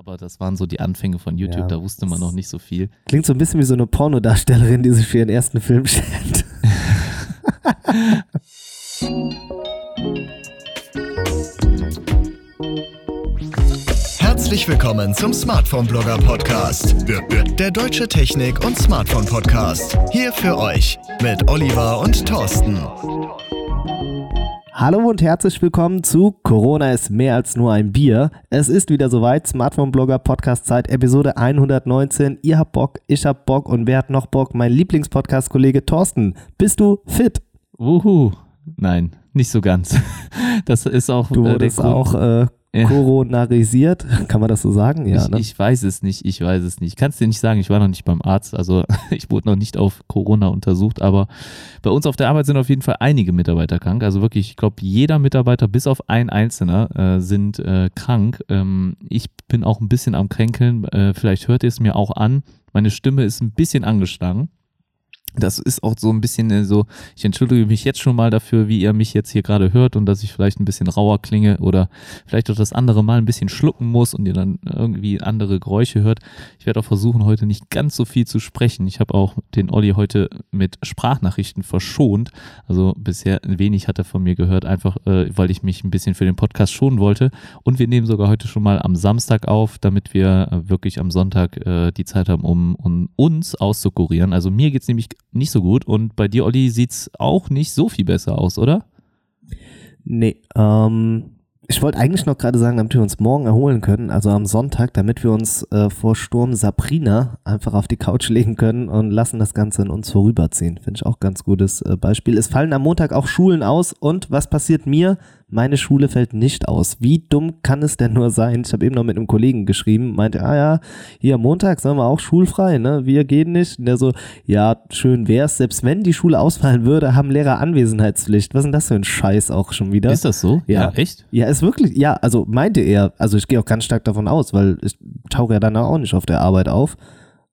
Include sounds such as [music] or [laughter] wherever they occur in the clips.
aber das waren so die Anfänge von YouTube, ja, da wusste man noch nicht so viel. Klingt so ein bisschen wie so eine Pornodarstellerin, die sich für ihren ersten Film schämt. [laughs] Herzlich willkommen zum Smartphone Blogger Podcast, der deutsche Technik- und Smartphone Podcast. Hier für euch mit Oliver und Thorsten. Hallo und herzlich willkommen zu Corona ist mehr als nur ein Bier. Es ist wieder soweit, Smartphone-Blogger Podcast-Zeit, Episode 119. Ihr habt Bock, ich hab Bock und wer hat noch Bock? Mein Lieblingspodcast-Kollege Thorsten. Bist du fit? Wuhu. Nein, nicht so ganz. [laughs] Das ist auch. Du wurdest äh, auch äh, ja. koronarisiert, [laughs] kann man das so sagen? Ja, ich, ne? ich, weiß es nicht, ich weiß es nicht. Kannst dir nicht sagen, ich war noch nicht beim Arzt, also [laughs] ich wurde noch nicht auf Corona untersucht, aber bei uns auf der Arbeit sind auf jeden Fall einige Mitarbeiter krank. Also wirklich, ich glaube, jeder Mitarbeiter bis auf ein Einzelner äh, sind äh, krank. Ähm, ich bin auch ein bisschen am Kränkeln, äh, vielleicht hört ihr es mir auch an. Meine Stimme ist ein bisschen angeschlagen. Das ist auch so ein bisschen äh, so, ich entschuldige mich jetzt schon mal dafür, wie ihr mich jetzt hier gerade hört und dass ich vielleicht ein bisschen rauer klinge oder vielleicht auch das andere Mal ein bisschen schlucken muss und ihr dann irgendwie andere Geräusche hört. Ich werde auch versuchen, heute nicht ganz so viel zu sprechen. Ich habe auch den Olli heute mit Sprachnachrichten verschont. Also bisher wenig hat er von mir gehört, einfach äh, weil ich mich ein bisschen für den Podcast schonen wollte. Und wir nehmen sogar heute schon mal am Samstag auf, damit wir äh, wirklich am Sonntag äh, die Zeit haben, um, um uns auszukurieren. Also mir geht es nämlich nicht so gut. Und bei dir, Olli, sieht es auch nicht so viel besser aus, oder? Nee, ähm, ich wollte eigentlich noch gerade sagen, damit wir uns morgen erholen können, also am Sonntag, damit wir uns äh, vor Sturm Sabrina einfach auf die Couch legen können und lassen das Ganze in uns vorüberziehen. Finde ich auch ganz gutes äh, Beispiel. Es fallen am Montag auch Schulen aus und was passiert mir? Meine Schule fällt nicht aus. Wie dumm kann es denn nur sein? Ich habe eben noch mit einem Kollegen geschrieben, meinte, ah ja, hier Montag sind wir auch schulfrei, ne? Wir gehen nicht. Und der so, ja, schön wär's. Selbst wenn die Schule ausfallen würde, haben Lehrer Anwesenheitspflicht. Was ist denn das für ein Scheiß auch schon wieder? Ist das so? Ja, ja echt? Ja, ist wirklich, ja, also meinte er, also ich gehe auch ganz stark davon aus, weil ich tauche ja dann auch nicht auf der Arbeit auf.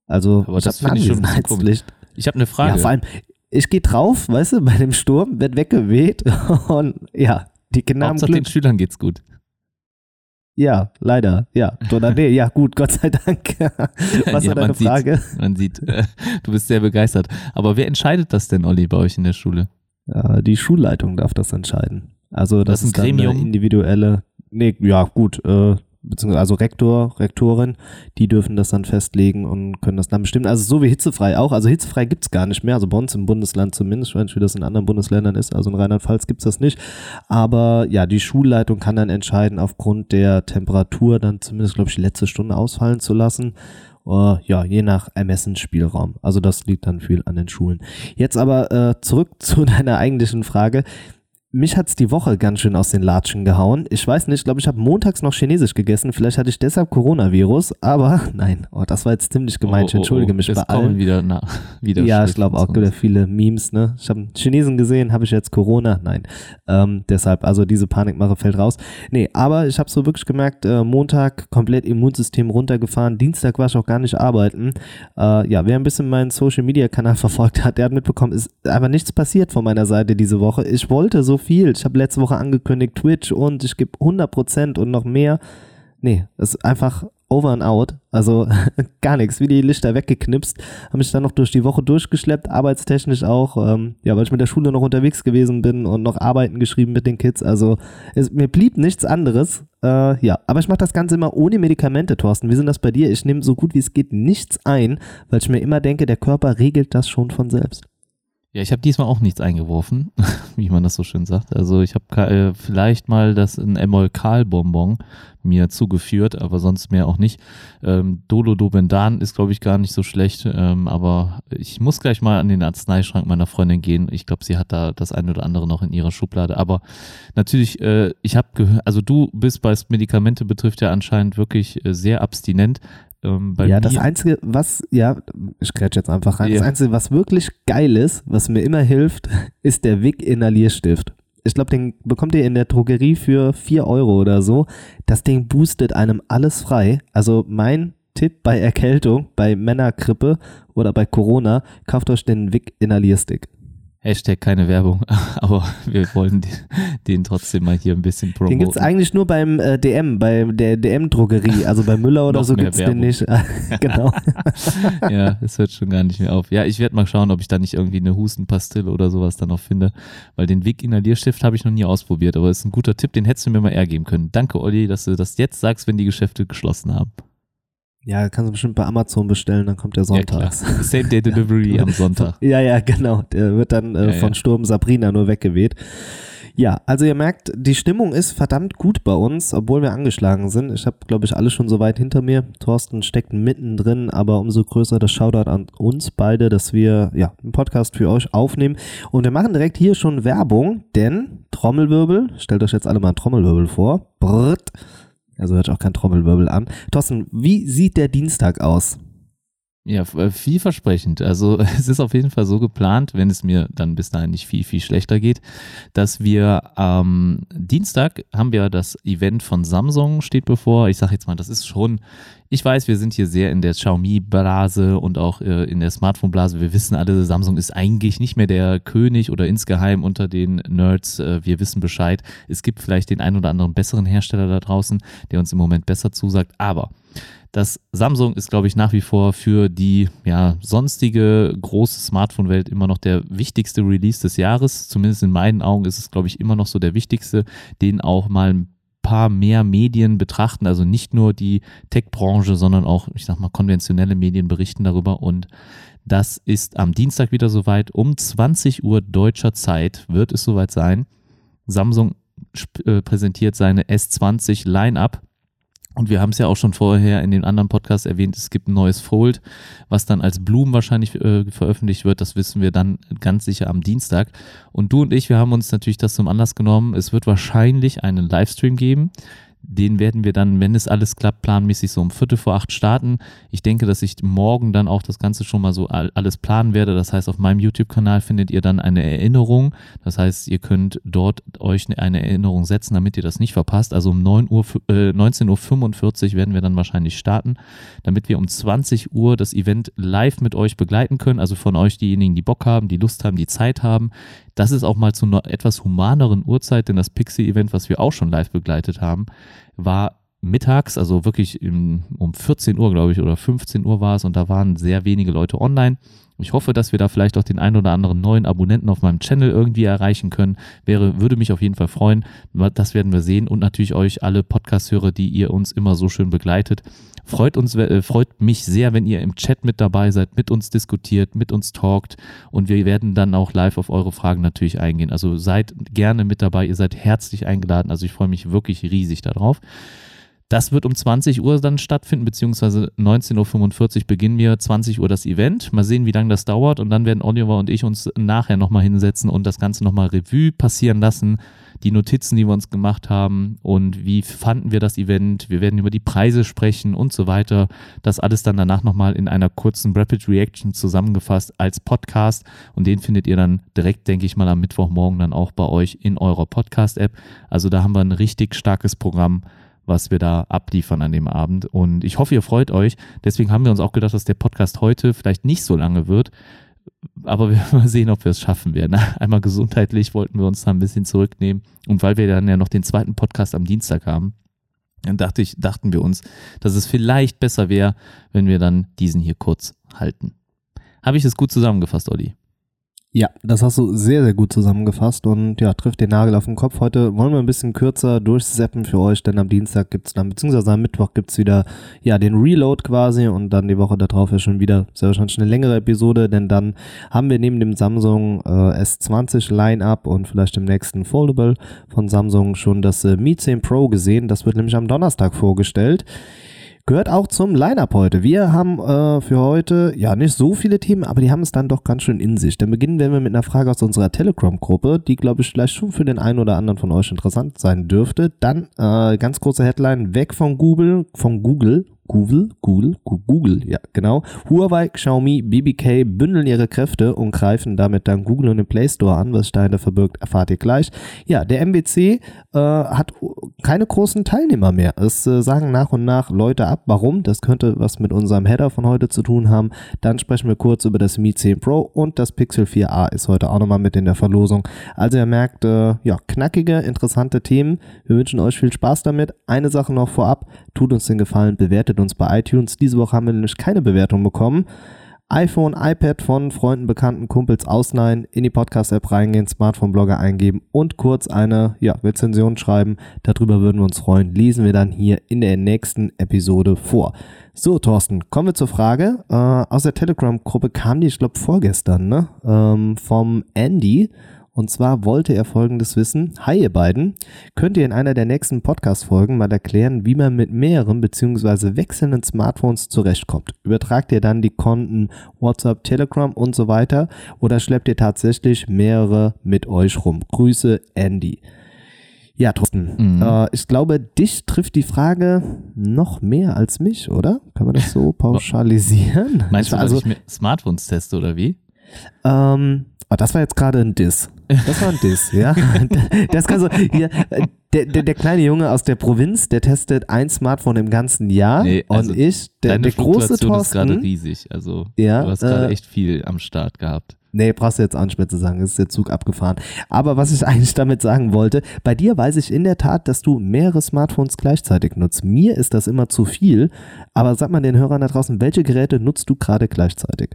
Also, Aber das finde ich schon Anwesenheitspflicht. Ich habe eine Frage. Ja, vor allem, ich gehe drauf, weißt du, bei dem Sturm wird weggeweht [laughs] und ja, die Kinder Hauptsache haben den Schülern geht's gut. Ja, leider. Ja, oder nee, ja, gut, Gott sei Dank. [laughs] Was ja, war deine Frage? man sieht, äh, du bist sehr begeistert. Aber wer entscheidet das denn, Olli, bei euch in der Schule? Die Schulleitung darf das entscheiden. Also das, das ist ein Gremium. individuelle. Nee, ja, gut. Äh, beziehungsweise also Rektor, Rektorin, die dürfen das dann festlegen und können das dann bestimmen. Also so wie hitzefrei auch. Also hitzefrei gibt es gar nicht mehr. Also bei uns im Bundesland zumindest. Nicht, wie das in anderen Bundesländern ist. Also in Rheinland-Pfalz gibt es das nicht. Aber ja, die Schulleitung kann dann entscheiden, aufgrund der Temperatur dann zumindest, glaube ich, die letzte Stunde ausfallen zu lassen. Uh, ja, je nach Ermessensspielraum. Also das liegt dann viel an den Schulen. Jetzt aber äh, zurück [laughs] zu deiner eigentlichen Frage mich hat's die Woche ganz schön aus den Latschen gehauen. Ich weiß nicht, ich glaube, ich habe montags noch Chinesisch gegessen. Vielleicht hatte ich deshalb Coronavirus, aber [laughs] nein, oh, das war jetzt ziemlich gemein. Ich oh, oh, entschuldige mich oh, bei allen. wieder, na, wieder ja, ich glaube auch wieder viele Memes. Ne, ich habe Chinesen gesehen, habe ich jetzt Corona? Nein, ähm, deshalb also diese Panikmache fällt raus. Nee, aber ich habe so wirklich gemerkt, äh, Montag komplett Immunsystem runtergefahren. Dienstag war ich auch gar nicht arbeiten. Äh, ja, wer ein bisschen meinen Social Media Kanal [laughs] verfolgt hat, der hat mitbekommen, ist einfach nichts passiert von meiner Seite diese Woche. Ich wollte so viel. Ich habe letzte Woche angekündigt Twitch und ich gebe 100% und noch mehr. Nee, das ist einfach over and out. Also [laughs] gar nichts, wie die Lichter weggeknipst. Habe mich dann noch durch die Woche durchgeschleppt, arbeitstechnisch auch. Ähm, ja, weil ich mit der Schule noch unterwegs gewesen bin und noch Arbeiten geschrieben mit den Kids. Also es, mir blieb nichts anderes. Äh, ja, aber ich mache das Ganze immer ohne Medikamente, Thorsten. Wie sind das bei dir? Ich nehme so gut wie es geht nichts ein, weil ich mir immer denke, der Körper regelt das schon von selbst. Ja, ich habe diesmal auch nichts eingeworfen, [laughs] wie man das so schön sagt. Also ich habe äh, vielleicht mal das ein Emolkal-Bonbon mir zugeführt, aber sonst mehr auch nicht. Ähm, Dolodobendan ist, glaube ich, gar nicht so schlecht, ähm, aber ich muss gleich mal an den Arzneischrank meiner Freundin gehen. Ich glaube, sie hat da das eine oder andere noch in ihrer Schublade. Aber natürlich, äh, ich habe gehört, also du bist, was Medikamente betrifft, ja anscheinend wirklich äh, sehr abstinent. Ähm, ja, das Einzige, was, ja, ich grätsch jetzt einfach rein. Ja. Das Einzige, was wirklich geil ist, was mir immer hilft, [laughs] ist der Wick Inhalierstift. Ich glaube, den bekommt ihr in der Drogerie für 4 Euro oder so. Das Ding boostet einem alles frei. Also mein Tipp bei Erkältung, bei Männergrippe oder bei Corona, kauft euch den Wick Inhalierstick. Hashtag keine Werbung, [laughs] aber wir wollen den, den trotzdem mal hier ein bisschen promoten. Den gibt es eigentlich nur beim äh, DM, bei der DM-Drogerie. Also bei Müller oder so gibt es den nicht. [laughs] genau. [laughs] ja, es hört schon gar nicht mehr auf. Ja, ich werde mal schauen, ob ich da nicht irgendwie eine Hustenpastille oder sowas dann noch finde, weil den Vic Inhalierstift habe ich noch nie ausprobiert, aber ist ein guter Tipp, den hättest du mir mal eher geben können. Danke, Olli, dass du das jetzt sagst, wenn die Geschäfte geschlossen haben. Ja, kannst du bestimmt bei Amazon bestellen, dann kommt der sonntags. Ja. [laughs] [laughs] Same Day Delivery am Sonntag. [laughs] Ja, ja, genau. Der wird dann äh, Ja, von. Sturm Sabrina nur weggeweht. Ja, also ihr merkt, die Stimmung ist verdammt gut bei uns, obwohl wir angeschlagen sind. Ich habe, glaube ich, alle schon so weit hinter mir. Thorsten steckt mittendrin, aber umso größer das Shoutout an uns beide, dass wir ja einen Podcast für euch aufnehmen. Und wir machen direkt hier schon Werbung, denn Trommelwirbel, stellt euch jetzt alle mal einen Trommelwirbel vor. Brrrt. Also hört auch kein Trommelwirbel an. Thorsten, wie sieht der Dienstag aus? Ja, äh, vielversprechend. Also [laughs] es ist auf jeden Fall so geplant, wenn es mir dann bis dahin nicht viel, viel schlechter geht, dass wir am Dienstag haben wir das Event von Samsung steht bevor. Ich sage jetzt mal, das ist schon, ich weiß, wir sind hier sehr in der Xiaomi-Blase und auch äh, in der Smartphone-Blase. Wir wissen alle, Samsung ist eigentlich nicht mehr der König oder insgeheim unter den Nerds. Äh, wir wissen Bescheid. Es gibt vielleicht den einen oder anderen besseren Hersteller da draußen, der uns im Moment besser zusagt. Aber das Samsung ist, glaube ich, nach wie vor für die ja, sonstige große Smartphone-Welt immer noch der wichtigste Release des Jahres. Zumindest in meinen Augen ist es, glaube ich, immer noch so der wichtigste, den auch mal ein paar mehr Medien betrachten. Also nicht nur die Tech-Branche, sondern auch, ich sag mal, konventionelle Medien berichten darüber. Und das ist am Dienstag wieder soweit. Um 20 Uhr deutscher Zeit wird es soweit sein. Samsung äh, präsentiert seine S20 Line-Up. Und wir haben es ja auch schon vorher in den anderen Podcasts erwähnt, es gibt ein neues Fold, was dann als Blumen wahrscheinlich äh, veröffentlicht wird. Das wissen wir dann ganz sicher am Dienstag. Und du und ich, wir haben uns natürlich das zum Anlass genommen. Es wird wahrscheinlich einen Livestream geben. Den werden wir dann, wenn es alles klappt, planmäßig so um Viertel vor acht starten. Ich denke, dass ich morgen dann auch das Ganze schon mal so all- alles planen werde. Das heißt, auf meinem YouTube-Kanal findet ihr dann eine Erinnerung. Das heißt, ihr könnt dort euch ne- eine Erinnerung setzen, damit ihr das nicht verpasst. Also um 9 Uhr, äh, 19.45 Uhr werden wir dann wahrscheinlich starten, damit wir um 20 Uhr das Event live mit euch begleiten können. Also von euch diejenigen, die Bock haben, die Lust haben, die Zeit haben. Das ist auch mal zu einer etwas humaneren Uhrzeit, denn das Pixie-Event, was wir auch schon live begleitet haben, war mittags, also wirklich im, um 14 Uhr, glaube ich, oder 15 Uhr war es und da waren sehr wenige Leute online. Ich hoffe, dass wir da vielleicht auch den einen oder anderen neuen Abonnenten auf meinem Channel irgendwie erreichen können. Wäre, würde mich auf jeden Fall freuen. Das werden wir sehen und natürlich euch alle Podcast-Hörer, die ihr uns immer so schön begleitet. Freut uns, äh, freut mich sehr, wenn ihr im Chat mit dabei seid, mit uns diskutiert, mit uns talkt und wir werden dann auch live auf eure Fragen natürlich eingehen. Also seid gerne mit dabei, ihr seid herzlich eingeladen. Also ich freue mich wirklich riesig darauf. Das wird um 20 Uhr dann stattfinden, beziehungsweise 19.45 Uhr beginnen wir, 20 Uhr das Event. Mal sehen, wie lange das dauert und dann werden Oliver und ich uns nachher nochmal hinsetzen und das Ganze nochmal Revue passieren lassen. Die Notizen, die wir uns gemacht haben und wie fanden wir das Event. Wir werden über die Preise sprechen und so weiter. Das alles dann danach nochmal in einer kurzen Rapid Reaction zusammengefasst als Podcast und den findet ihr dann direkt, denke ich mal, am Mittwochmorgen dann auch bei euch in eurer Podcast-App. Also da haben wir ein richtig starkes Programm was wir da abliefern an dem Abend. Und ich hoffe, ihr freut euch. Deswegen haben wir uns auch gedacht, dass der Podcast heute vielleicht nicht so lange wird. Aber wir [laughs] mal sehen, ob wir es schaffen werden. [laughs] Einmal gesundheitlich wollten wir uns da ein bisschen zurücknehmen. Und weil wir dann ja noch den zweiten Podcast am Dienstag haben, dann dachte ich, dachten wir uns, dass es vielleicht besser wäre, wenn wir dann diesen hier kurz halten. Habe ich es gut zusammengefasst, Olli? Ja, das hast du sehr, sehr gut zusammengefasst und ja, trifft den Nagel auf den Kopf. Heute wollen wir ein bisschen kürzer durchseppen für euch, denn am Dienstag gibt's dann, beziehungsweise am Mittwoch gibt's wieder, ja, den Reload quasi und dann die Woche darauf ja schon wieder sehr wahrscheinlich eine längere Episode, denn dann haben wir neben dem Samsung äh, S20 Line-Up und vielleicht dem nächsten Foldable von Samsung schon das äh, Mi 10 Pro gesehen. Das wird nämlich am Donnerstag vorgestellt. Gehört auch zum Line-Up heute. Wir haben äh, für heute ja nicht so viele Themen, aber die haben es dann doch ganz schön in sich. Dann beginnen wir mit einer Frage aus unserer Telegram-Gruppe, die, glaube ich, vielleicht schon für den einen oder anderen von euch interessant sein dürfte. Dann äh, ganz kurze Headline, weg von Google, von Google, Google, Google, Google, ja, genau. Huawei, Xiaomi, BBK bündeln ihre Kräfte und greifen damit dann Google und den Play Store an. Was Steine verbirgt, erfahrt ihr gleich. Ja, der MBC äh, hat keine großen Teilnehmer mehr. Es äh, sagen nach und nach Leute ab. Warum? Das könnte was mit unserem Header von heute zu tun haben. Dann sprechen wir kurz über das Mi 10 Pro und das Pixel 4a ist heute auch nochmal mit in der Verlosung. Also ihr merkt, äh, ja, knackige, interessante Themen. Wir wünschen euch viel Spaß damit. Eine Sache noch vorab. Tut uns den Gefallen, bewertet uns bei iTunes. Diese Woche haben wir nämlich keine Bewertung bekommen iPhone, iPad von Freunden, Bekannten, Kumpels ausleihen, in die Podcast-App reingehen, Smartphone-Blogger eingeben und kurz eine ja, Rezension schreiben. Darüber würden wir uns freuen. Lesen wir dann hier in der nächsten Episode vor. So, Thorsten, kommen wir zur Frage. Äh, aus der Telegram-Gruppe kam die, ich glaube, vorgestern, ne? Ähm, vom Andy. Und zwar wollte er folgendes wissen. Hi ihr beiden, könnt ihr in einer der nächsten Podcast-Folgen mal erklären, wie man mit mehreren bzw. wechselnden Smartphones zurechtkommt? Übertragt ihr dann die Konten WhatsApp, Telegram und so weiter oder schleppt ihr tatsächlich mehrere mit euch rum? Grüße, Andy. Ja, Thorsten, mhm. äh, ich glaube, dich trifft die Frage noch mehr als mich, oder? Kann man das so [laughs] pauschalisieren? Meinst du, also, dass ich Smartphones teste oder wie? Ähm, Oh, das war jetzt gerade ein Diss. Das war ein Diss, ja. [laughs] Das kann so, hier, der, der, der, kleine Junge aus der Provinz, der testet ein Smartphone im ganzen Jahr nee, also und ich, der, der große Thorsten. ist gerade riesig, also ja, du hast gerade äh, echt viel am Start gehabt. Nee, brauchst du jetzt auch nicht mehr zu sagen, ist der Zug abgefahren. Aber was ich [laughs] eigentlich damit sagen wollte, bei dir weiß ich in der Tat, dass du mehrere Smartphones gleichzeitig nutzt. Mir ist das immer zu viel, aber sag mal den Hörern da draußen, welche Geräte nutzt du gerade gleichzeitig?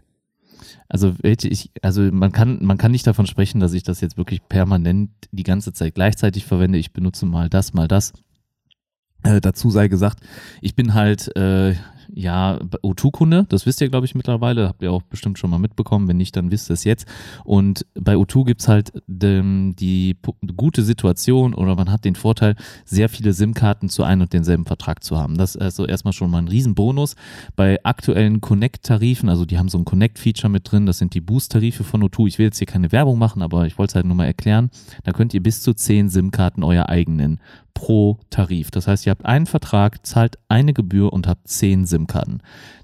Also ich, also man kann, man kann nicht davon sprechen, dass ich das jetzt wirklich permanent die ganze Zeit gleichzeitig verwende. Ich benutze mal das, mal das. Äh, dazu sei gesagt, ich bin halt äh, ja, O2-Kunde, das wisst ihr, glaube ich, mittlerweile, habt ihr auch bestimmt schon mal mitbekommen, wenn nicht, dann wisst ihr es jetzt. Und bei O2 gibt es halt die, die gute Situation oder man hat den Vorteil, sehr viele SIM-Karten zu einem und denselben Vertrag zu haben. Das ist also erstmal schon mal ein Riesenbonus. Bei aktuellen Connect-Tarifen, also die haben so ein Connect-Feature mit drin, das sind die Boost-Tarife von O2. Ich will jetzt hier keine Werbung machen, aber ich wollte es halt nur mal erklären. Da könnt ihr bis zu 10 SIM-Karten euer eigenen pro Tarif. Das heißt, ihr habt einen Vertrag, zahlt eine Gebühr und habt zehn SIM-Karten.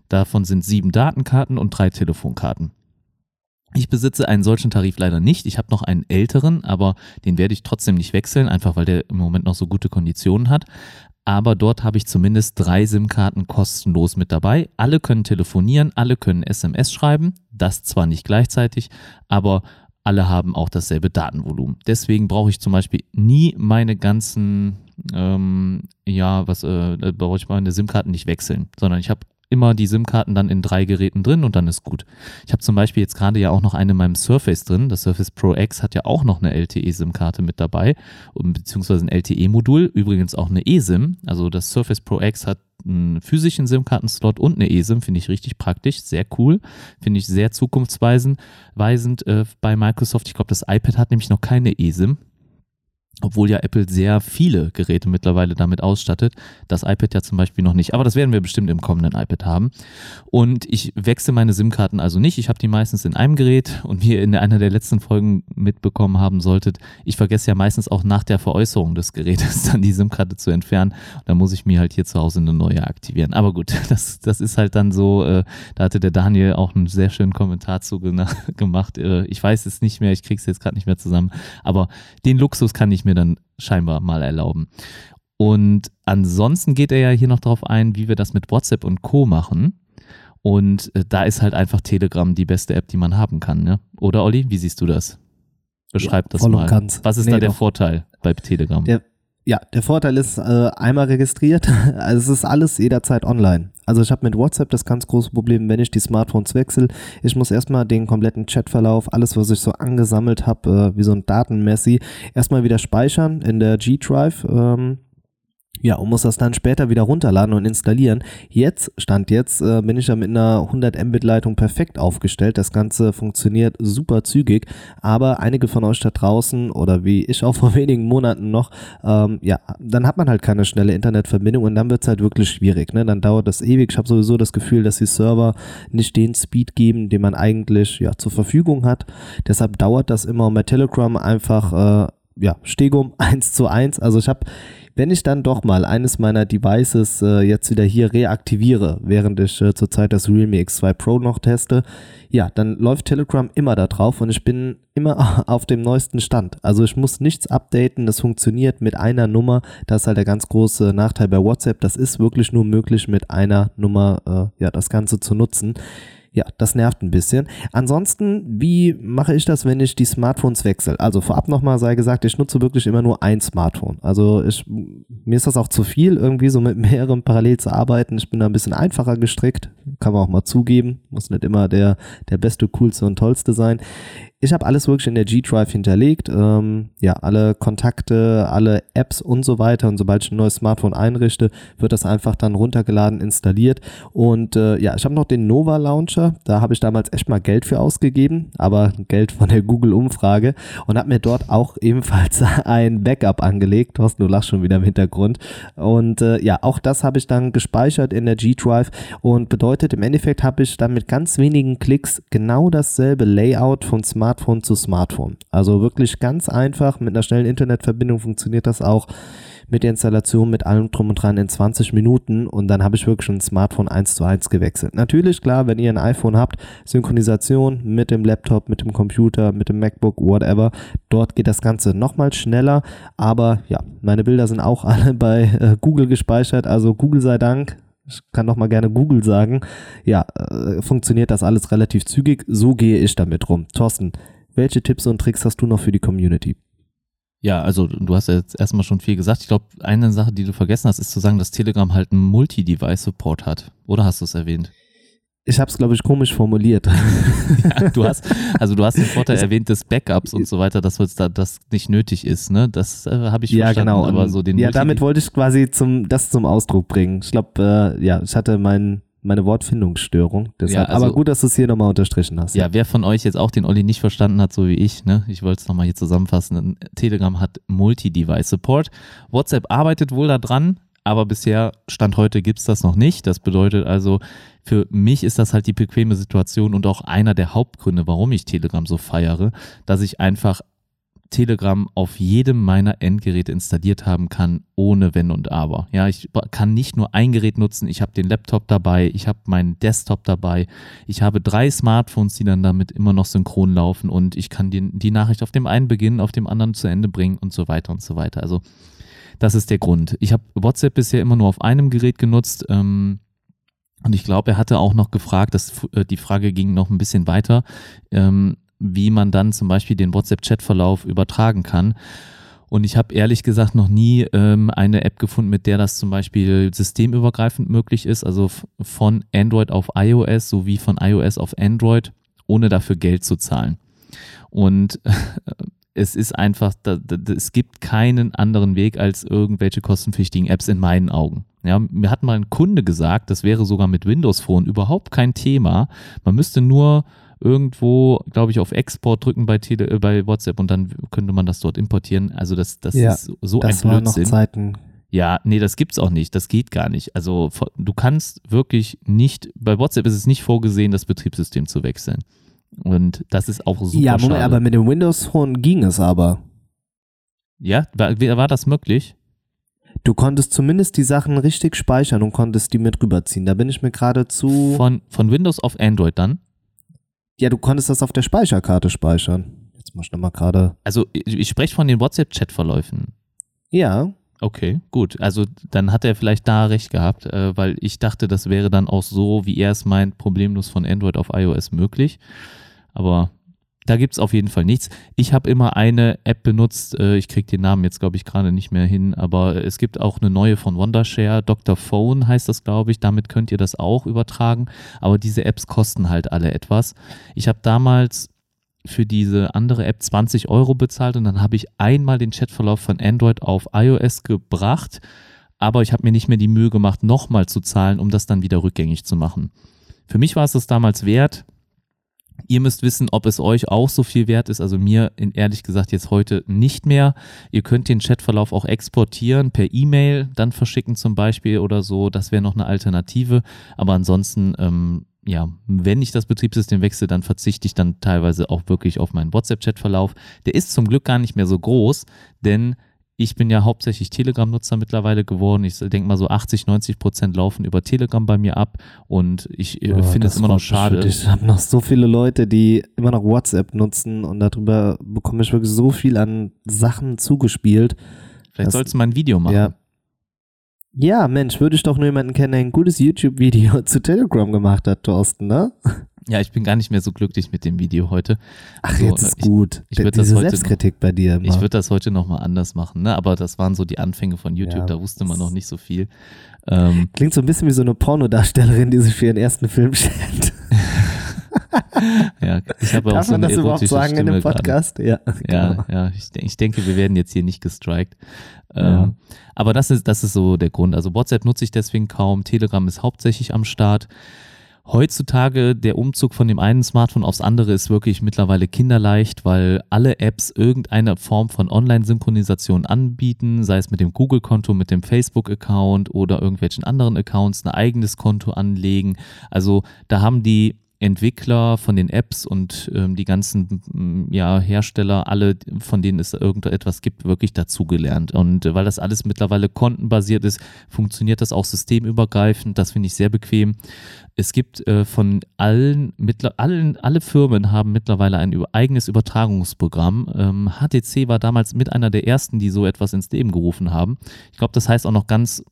Davon sind sieben Datenkarten und drei Telefonkarten. Ich besitze einen solchen Tarif leider nicht. Ich habe noch einen älteren, aber den werde ich trotzdem nicht wechseln, einfach weil der im Moment noch so gute Konditionen hat. Aber dort habe ich zumindest drei SIM-Karten kostenlos mit dabei. Alle können telefonieren, alle können SMS schreiben. Das zwar nicht gleichzeitig, aber alle haben auch dasselbe Datenvolumen. Deswegen brauche ich zum Beispiel nie meine ganzen, ähm, ja, was, äh, brauche ich meine SIM-Karten nicht wechseln, sondern ich habe immer die SIM-Karten dann in drei Geräten drin und dann ist gut. Ich habe zum Beispiel jetzt gerade ja auch noch eine in meinem Surface drin. Das Surface Pro X hat ja auch noch eine LTE-SIM-Karte mit dabei, beziehungsweise ein LTE-Modul, übrigens auch eine eSIM. Also das Surface Pro X hat einen physischen SIM-Kartenslot und eine eSIM, finde ich richtig praktisch, sehr cool, finde ich sehr zukunftsweisend weisend, äh, bei Microsoft. Ich glaube, das iPad hat nämlich noch keine eSIM obwohl ja Apple sehr viele Geräte mittlerweile damit ausstattet. Das iPad ja zum Beispiel noch nicht. Aber das werden wir bestimmt im kommenden iPad haben. Und ich wechsle meine SIM-Karten also nicht. Ich habe die meistens in einem Gerät. Und wie ihr in einer der letzten Folgen mitbekommen haben solltet, ich vergesse ja meistens auch nach der Veräußerung des Gerätes [laughs] dann die SIM-Karte zu entfernen. Da muss ich mir halt hier zu Hause eine neue aktivieren. Aber gut, [laughs] das, das ist halt dann so, äh, da hatte der Daniel auch einen sehr schönen Kommentar zu [laughs] gemacht. Äh, ich weiß es nicht mehr, ich kriege es jetzt gerade nicht mehr zusammen. Aber den Luxus kann ich mir mir dann scheinbar mal erlauben. Und ansonsten geht er ja hier noch darauf ein, wie wir das mit WhatsApp und Co. machen. Und äh, da ist halt einfach Telegram die beste App, die man haben kann. Ne? Oder Olli, wie siehst du das? Beschreib ja, das mal. Ganz. Was ist nee, da der doch. Vorteil bei Telegram? Der, ja, der Vorteil ist äh, einmal registriert, [laughs] also es ist alles jederzeit online. Also ich habe mit WhatsApp das ganz große Problem, wenn ich die Smartphones wechsle, ich muss erstmal den kompletten Chatverlauf, alles was ich so angesammelt habe, äh, wie so ein Datenmessi, erstmal wieder speichern in der G-Drive. Ähm, ja, und muss das dann später wieder runterladen und installieren. Jetzt, Stand jetzt, äh, bin ich ja mit einer 100 Mbit Leitung perfekt aufgestellt. Das Ganze funktioniert super zügig, aber einige von euch da draußen oder wie ich auch [laughs] vor wenigen Monaten noch, ähm, ja, dann hat man halt keine schnelle Internetverbindung und dann wird's halt wirklich schwierig. Ne? Dann dauert das ewig. Ich habe sowieso das Gefühl, dass die Server nicht den Speed geben, den man eigentlich ja zur Verfügung hat. Deshalb dauert das immer und bei Telegram einfach äh, ja, Stegum 1 [laughs] zu 1. Also ich habe wenn ich dann doch mal eines meiner Devices äh, jetzt wieder hier reaktiviere, während ich äh, zurzeit das Realme X2 Pro noch teste, ja, dann läuft Telegram immer da drauf und ich bin immer [laughs] auf dem neuesten Stand. Also ich muss nichts updaten, das funktioniert mit einer Nummer. Das ist halt der ganz große Nachteil bei WhatsApp. Das ist wirklich nur möglich mit einer Nummer, äh, ja, das Ganze zu nutzen. Ja, das nervt ein bisschen. Ansonsten, wie mache ich das, wenn ich die Smartphones wechsle? Also vorab nochmal sei gesagt, ich nutze wirklich immer nur ein Smartphone. Also ich, mir ist das auch zu viel, irgendwie so mit [laughs] mehreren parallel zu arbeiten. Ich bin da ein bisschen einfacher gestrickt, kann man auch mal zugeben. Muss nicht immer der, der beste, coolste und tollste sein ich habe alles wirklich in der G-Drive hinterlegt. Ähm, ja, alle Kontakte, alle Apps und so weiter. Und sobald ich ein neues Smartphone einrichte, wird das einfach dann runtergeladen, installiert. Und äh, ja, ich habe noch den Nova Launcher. Da habe ich damals echt mal Geld für ausgegeben, aber Geld von der Google-Umfrage und habe mir dort auch [laughs] ebenfalls ein Backup angelegt. Thorsten, du lachst schon wieder im Hintergrund. Und äh, ja, auch das habe ich dann gespeichert in der G-Drive und bedeutet, im Endeffekt habe ich dann mit ganz wenigen Klicks genau dasselbe Layout von Smartphone Smartphone zu Smartphone. Also wirklich ganz einfach, mit einer schnellen Internetverbindung funktioniert das auch mit der Installation, mit allem drum und dran in 20 Minuten. Und dann habe ich wirklich ein Smartphone 1 zu 1 gewechselt. Natürlich, klar, wenn ihr ein iPhone habt, Synchronisation mit dem Laptop, mit dem Computer, mit dem MacBook, whatever, dort geht das Ganze nochmal schneller, aber ja, meine Bilder sind auch [laughs] alle bei äh, Google gespeichert, also Google sei Dank, ich kann doch mal gerne Google sagen, ja, äh, funktioniert das alles relativ zügig. So gehe ich damit rum. Thorsten, welche Tipps und Tricks hast du noch für die Community? Ja, also du hast ja jetzt erstmal schon viel gesagt. Ich glaube, eine Sache, die du vergessen hast, ist zu sagen, dass Telegram halt einen Multi-Device-Support hat. Oder hast du es erwähnt? Ich habe es, glaube ich, komisch formuliert. [laughs] ja, du hast, [laughs] also du hast den Vorteil erwähnt des Backups und so weiter, dass da das nicht nötig ist, ne? Das äh, habe ich ja, verstanden. Genau. Aber so den ja, damit wollte ich quasi zum, das zum Ausdruck bringen. Ich glaube, äh, ja, ich hatte mein, meine Wortfindungsstörung. Deshalb, ja, also, aber gut, dass du es hier nochmal unterstrichen hast. Ja, wer von euch jetzt auch den Olli nicht verstanden hat, so wie ich, ne? Ich wollte es nochmal hier zusammenfassen. Telegram hat Multi-Device-Support. WhatsApp arbeitet wohl daran, aber bisher, Stand heute, gibt es das noch nicht. Das bedeutet also, für mich ist das halt die bequeme Situation und auch einer der Hauptgründe, warum ich Telegram so feiere, dass ich einfach Telegram auf jedem meiner Endgeräte installiert haben kann, ohne Wenn und Aber. Ja, ich kann nicht nur ein Gerät nutzen, ich habe den Laptop dabei, ich habe meinen Desktop dabei, ich habe drei Smartphones, die dann damit immer noch synchron laufen und ich kann die, die Nachricht auf dem einen beginnen, auf dem anderen zu Ende bringen und so weiter und so weiter. Also das ist der Grund. Ich habe WhatsApp bisher immer nur auf einem Gerät genutzt. Ähm, und ich glaube, er hatte auch noch gefragt, dass äh, die Frage ging noch ein bisschen weiter, ähm, wie man dann zum Beispiel den WhatsApp-Chat-Verlauf übertragen kann. Und ich habe ehrlich gesagt noch nie ähm, eine App gefunden, mit der das zum Beispiel systemübergreifend möglich ist, also von Android auf iOS sowie von iOS auf Android, ohne dafür Geld zu zahlen. Und [laughs] es ist einfach, da, da, es gibt keinen anderen Weg als irgendwelche kostenpflichtigen Apps in meinen Augen. Ja, mir hat mal ein Kunde gesagt, das wäre sogar mit Windows Phone überhaupt kein Thema. Man müsste nur irgendwo, glaube ich, auf Export drücken bei, Tele, äh, bei WhatsApp und dann könnte man das dort importieren. Also das, das ja, ist so das ein Blödsinn. Noch Zeiten. Ja, nee, das gibt's auch nicht. Das geht gar nicht. Also du kannst wirklich nicht, bei WhatsApp ist es nicht vorgesehen, das Betriebssystem zu wechseln. Und das ist auch super. Ja, Moment, schade. aber mit dem Windows Phone ging es aber. Ja, war, war das möglich? Du konntest zumindest die Sachen richtig speichern und konntest die mit rüberziehen. Da bin ich mir gerade zu. Von, von Windows auf Android dann? Ja, du konntest das auf der Speicherkarte speichern. Jetzt mach ich nochmal gerade. Also, ich, ich spreche von den WhatsApp-Chat-Verläufen. Ja. Okay, gut. Also dann hat er vielleicht da recht gehabt, äh, weil ich dachte, das wäre dann auch so, wie er es meint, problemlos von Android auf iOS möglich. Aber da gibt es auf jeden Fall nichts. Ich habe immer eine App benutzt, äh, ich kriege den Namen jetzt, glaube ich, gerade nicht mehr hin, aber es gibt auch eine neue von Wondershare, Dr. Phone heißt das, glaube ich. Damit könnt ihr das auch übertragen. Aber diese Apps kosten halt alle etwas. Ich habe damals für diese andere App 20 Euro bezahlt und dann habe ich einmal den Chatverlauf von Android auf iOS gebracht, aber ich habe mir nicht mehr die Mühe gemacht, nochmal zu zahlen, um das dann wieder rückgängig zu machen. Für mich war es das damals wert. Ihr müsst wissen, ob es euch auch so viel wert ist. Also mir ehrlich gesagt jetzt heute nicht mehr. Ihr könnt den Chatverlauf auch exportieren, per E-Mail dann verschicken zum Beispiel oder so. Das wäre noch eine Alternative. Aber ansonsten ähm, ja, wenn ich das Betriebssystem wechsle, dann verzichte ich dann teilweise auch wirklich auf meinen WhatsApp-Chat-Verlauf. Der ist zum Glück gar nicht mehr so groß, denn ich bin ja hauptsächlich Telegram-Nutzer mittlerweile geworden. Ich denke mal so 80, 90 Prozent laufen über Telegram bei mir ab und ich äh, Oh, finde es immer noch schade. Ich habe noch so viele Leute, die immer noch WhatsApp nutzen und darüber bekomme ich wirklich so viel an Sachen zugespielt. Vielleicht sollst du mal ein Video machen. Ja. Ja, Mensch, würde ich doch nur jemanden kennen, der ein gutes YouTube-Video [laughs] zu Telegram gemacht hat, Thorsten, ne? Ja, ich bin gar nicht mehr so glücklich mit dem Video heute. Ach, Also, jetzt ist ich- gut. ich das Diese heute Selbstkritik bei dir immer. Ich würde das heute nochmal anders machen, ne? aber das waren so die Anfänge von YouTube, Ja. da wusste man noch nicht so viel. Ähm, Klingt so ein bisschen wie so eine Pornodarstellerin, die sich für ihren ersten Film schämt. [laughs] [laughs] ja, ich habe auch so man das überhaupt sagen in Stimme dem gerade. Podcast? Ja, Ja, genau. ja, ich, de- ich denke, wir werden jetzt hier nicht gestrikt. Ja. Ähm, aber das ist, das ist so der Grund. Also WhatsApp nutze ich deswegen kaum, Telegram ist hauptsächlich am Start. Heutzutage der Umzug von dem einen Smartphone aufs andere ist wirklich mittlerweile kinderleicht, weil alle Apps irgendeine Form von Online-Synchronisation anbieten, sei es mit dem Google-Konto, mit dem Facebook-Account oder irgendwelchen anderen Accounts ein eigenes Konto anlegen. Also da haben die Entwickler von den Apps und ähm, die ganzen mm, ja, Hersteller, alle, von denen es irgendetwas gibt, wirklich dazugelernt. Und äh, weil das alles mittlerweile kontenbasiert ist, funktioniert das auch systemübergreifend. Das finde ich sehr bequem. Es gibt äh, von allen, allen, alle Firmen haben mittlerweile ein eigenes Übertragungsprogramm. Ähm, HTC war damals mit einer der ersten, die so etwas ins Leben gerufen haben. Ich glaube, das heißt auch noch ganz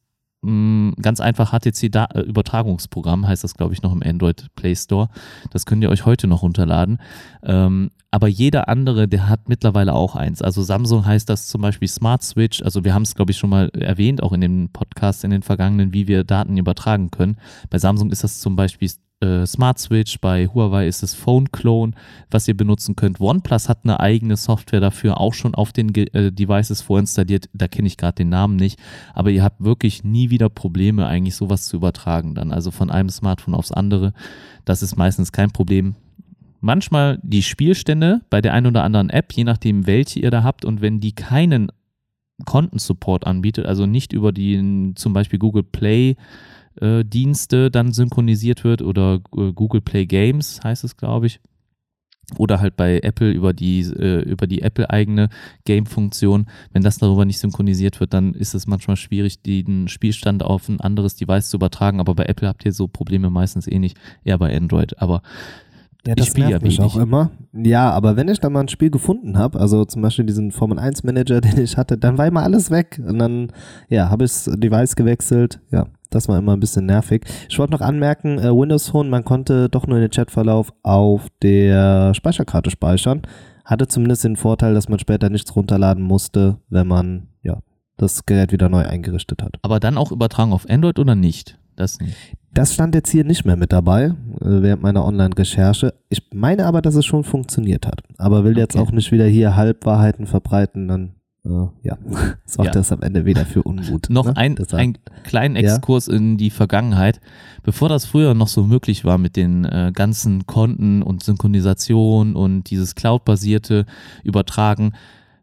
ganz einfach HTC da äh, Übertragungsprogramm heißt das glaube ich noch im Android Play Store. Das könnt ihr euch heute noch runterladen. Ähm, aber jeder andere, der hat mittlerweile auch eins. Also Samsung heißt das zum Beispiel Smart Switch. Also wir haben es glaube ich schon mal erwähnt, auch in den Podcasts in den vergangenen, wie wir Daten übertragen können. Bei Samsung ist das zum Beispiel äh, Smart Switch, bei Huawei ist es Phone Clone, was ihr benutzen könnt. OnePlus hat eine eigene Software dafür, auch schon auf den Ge äh, Devices vorinstalliert. Da kenne ich gerade den Namen nicht, aber ihr habt wirklich nie wieder Probleme, eigentlich sowas zu übertragen dann. Also von einem Smartphone aufs andere. Das ist meistens kein Problem. Manchmal die Spielstände bei der einen oder anderen App, je nachdem, welche ihr da habt, und wenn die keinen Kontensupport anbietet, also nicht über die zum Beispiel Google Play äh, Dienste dann synchronisiert wird oder äh, Google Play Games heißt es, glaube ich. Oder halt bei Apple über die, äh, über die Apple-eigene Game-Funktion. Wenn das darüber nicht synchronisiert wird, dann ist es manchmal schwierig, den Spielstand auf ein anderes Device zu übertragen. Aber bei Apple habt ihr so Probleme meistens eh nicht, eher bei Android. Aber Ja, Ich das spiel ja nervt mich auch immer. Ja, aber wenn ich dann mal ein Spiel gefunden habe, also zum Beispiel diesen Formel 1 Manager, [laughs] den ich hatte, dann war immer alles weg. Und dann, ja, habe ich das Device gewechselt. Ja, das war immer ein bisschen nervig. Ich wollte noch anmerken, äh, Windows Phone, man konnte doch nur den Chatverlauf auf der Speicherkarte speichern. Hatte zumindest den Vorteil, dass man später nichts runterladen musste, wenn man, ja, das Gerät wieder neu eingerichtet hat. Aber dann auch übertragen auf Android oder nicht? Das nicht. Das stand jetzt hier nicht mehr mit dabei, äh, während meiner Online-Recherche. Ich meine aber, dass es schon funktioniert hat. Aber will jetzt Okay. auch nicht wieder hier Halbwahrheiten verbreiten, dann äh, ja, [laughs] sorgt Ja. das am Ende wieder für Unmut. [laughs] Noch ne? ein, Deshalb- ein kleinen Ja. Exkurs in die Vergangenheit. Bevor das früher noch so möglich war mit den äh, ganzen Konten und Synchronisation und dieses Cloud-basierte Übertragen,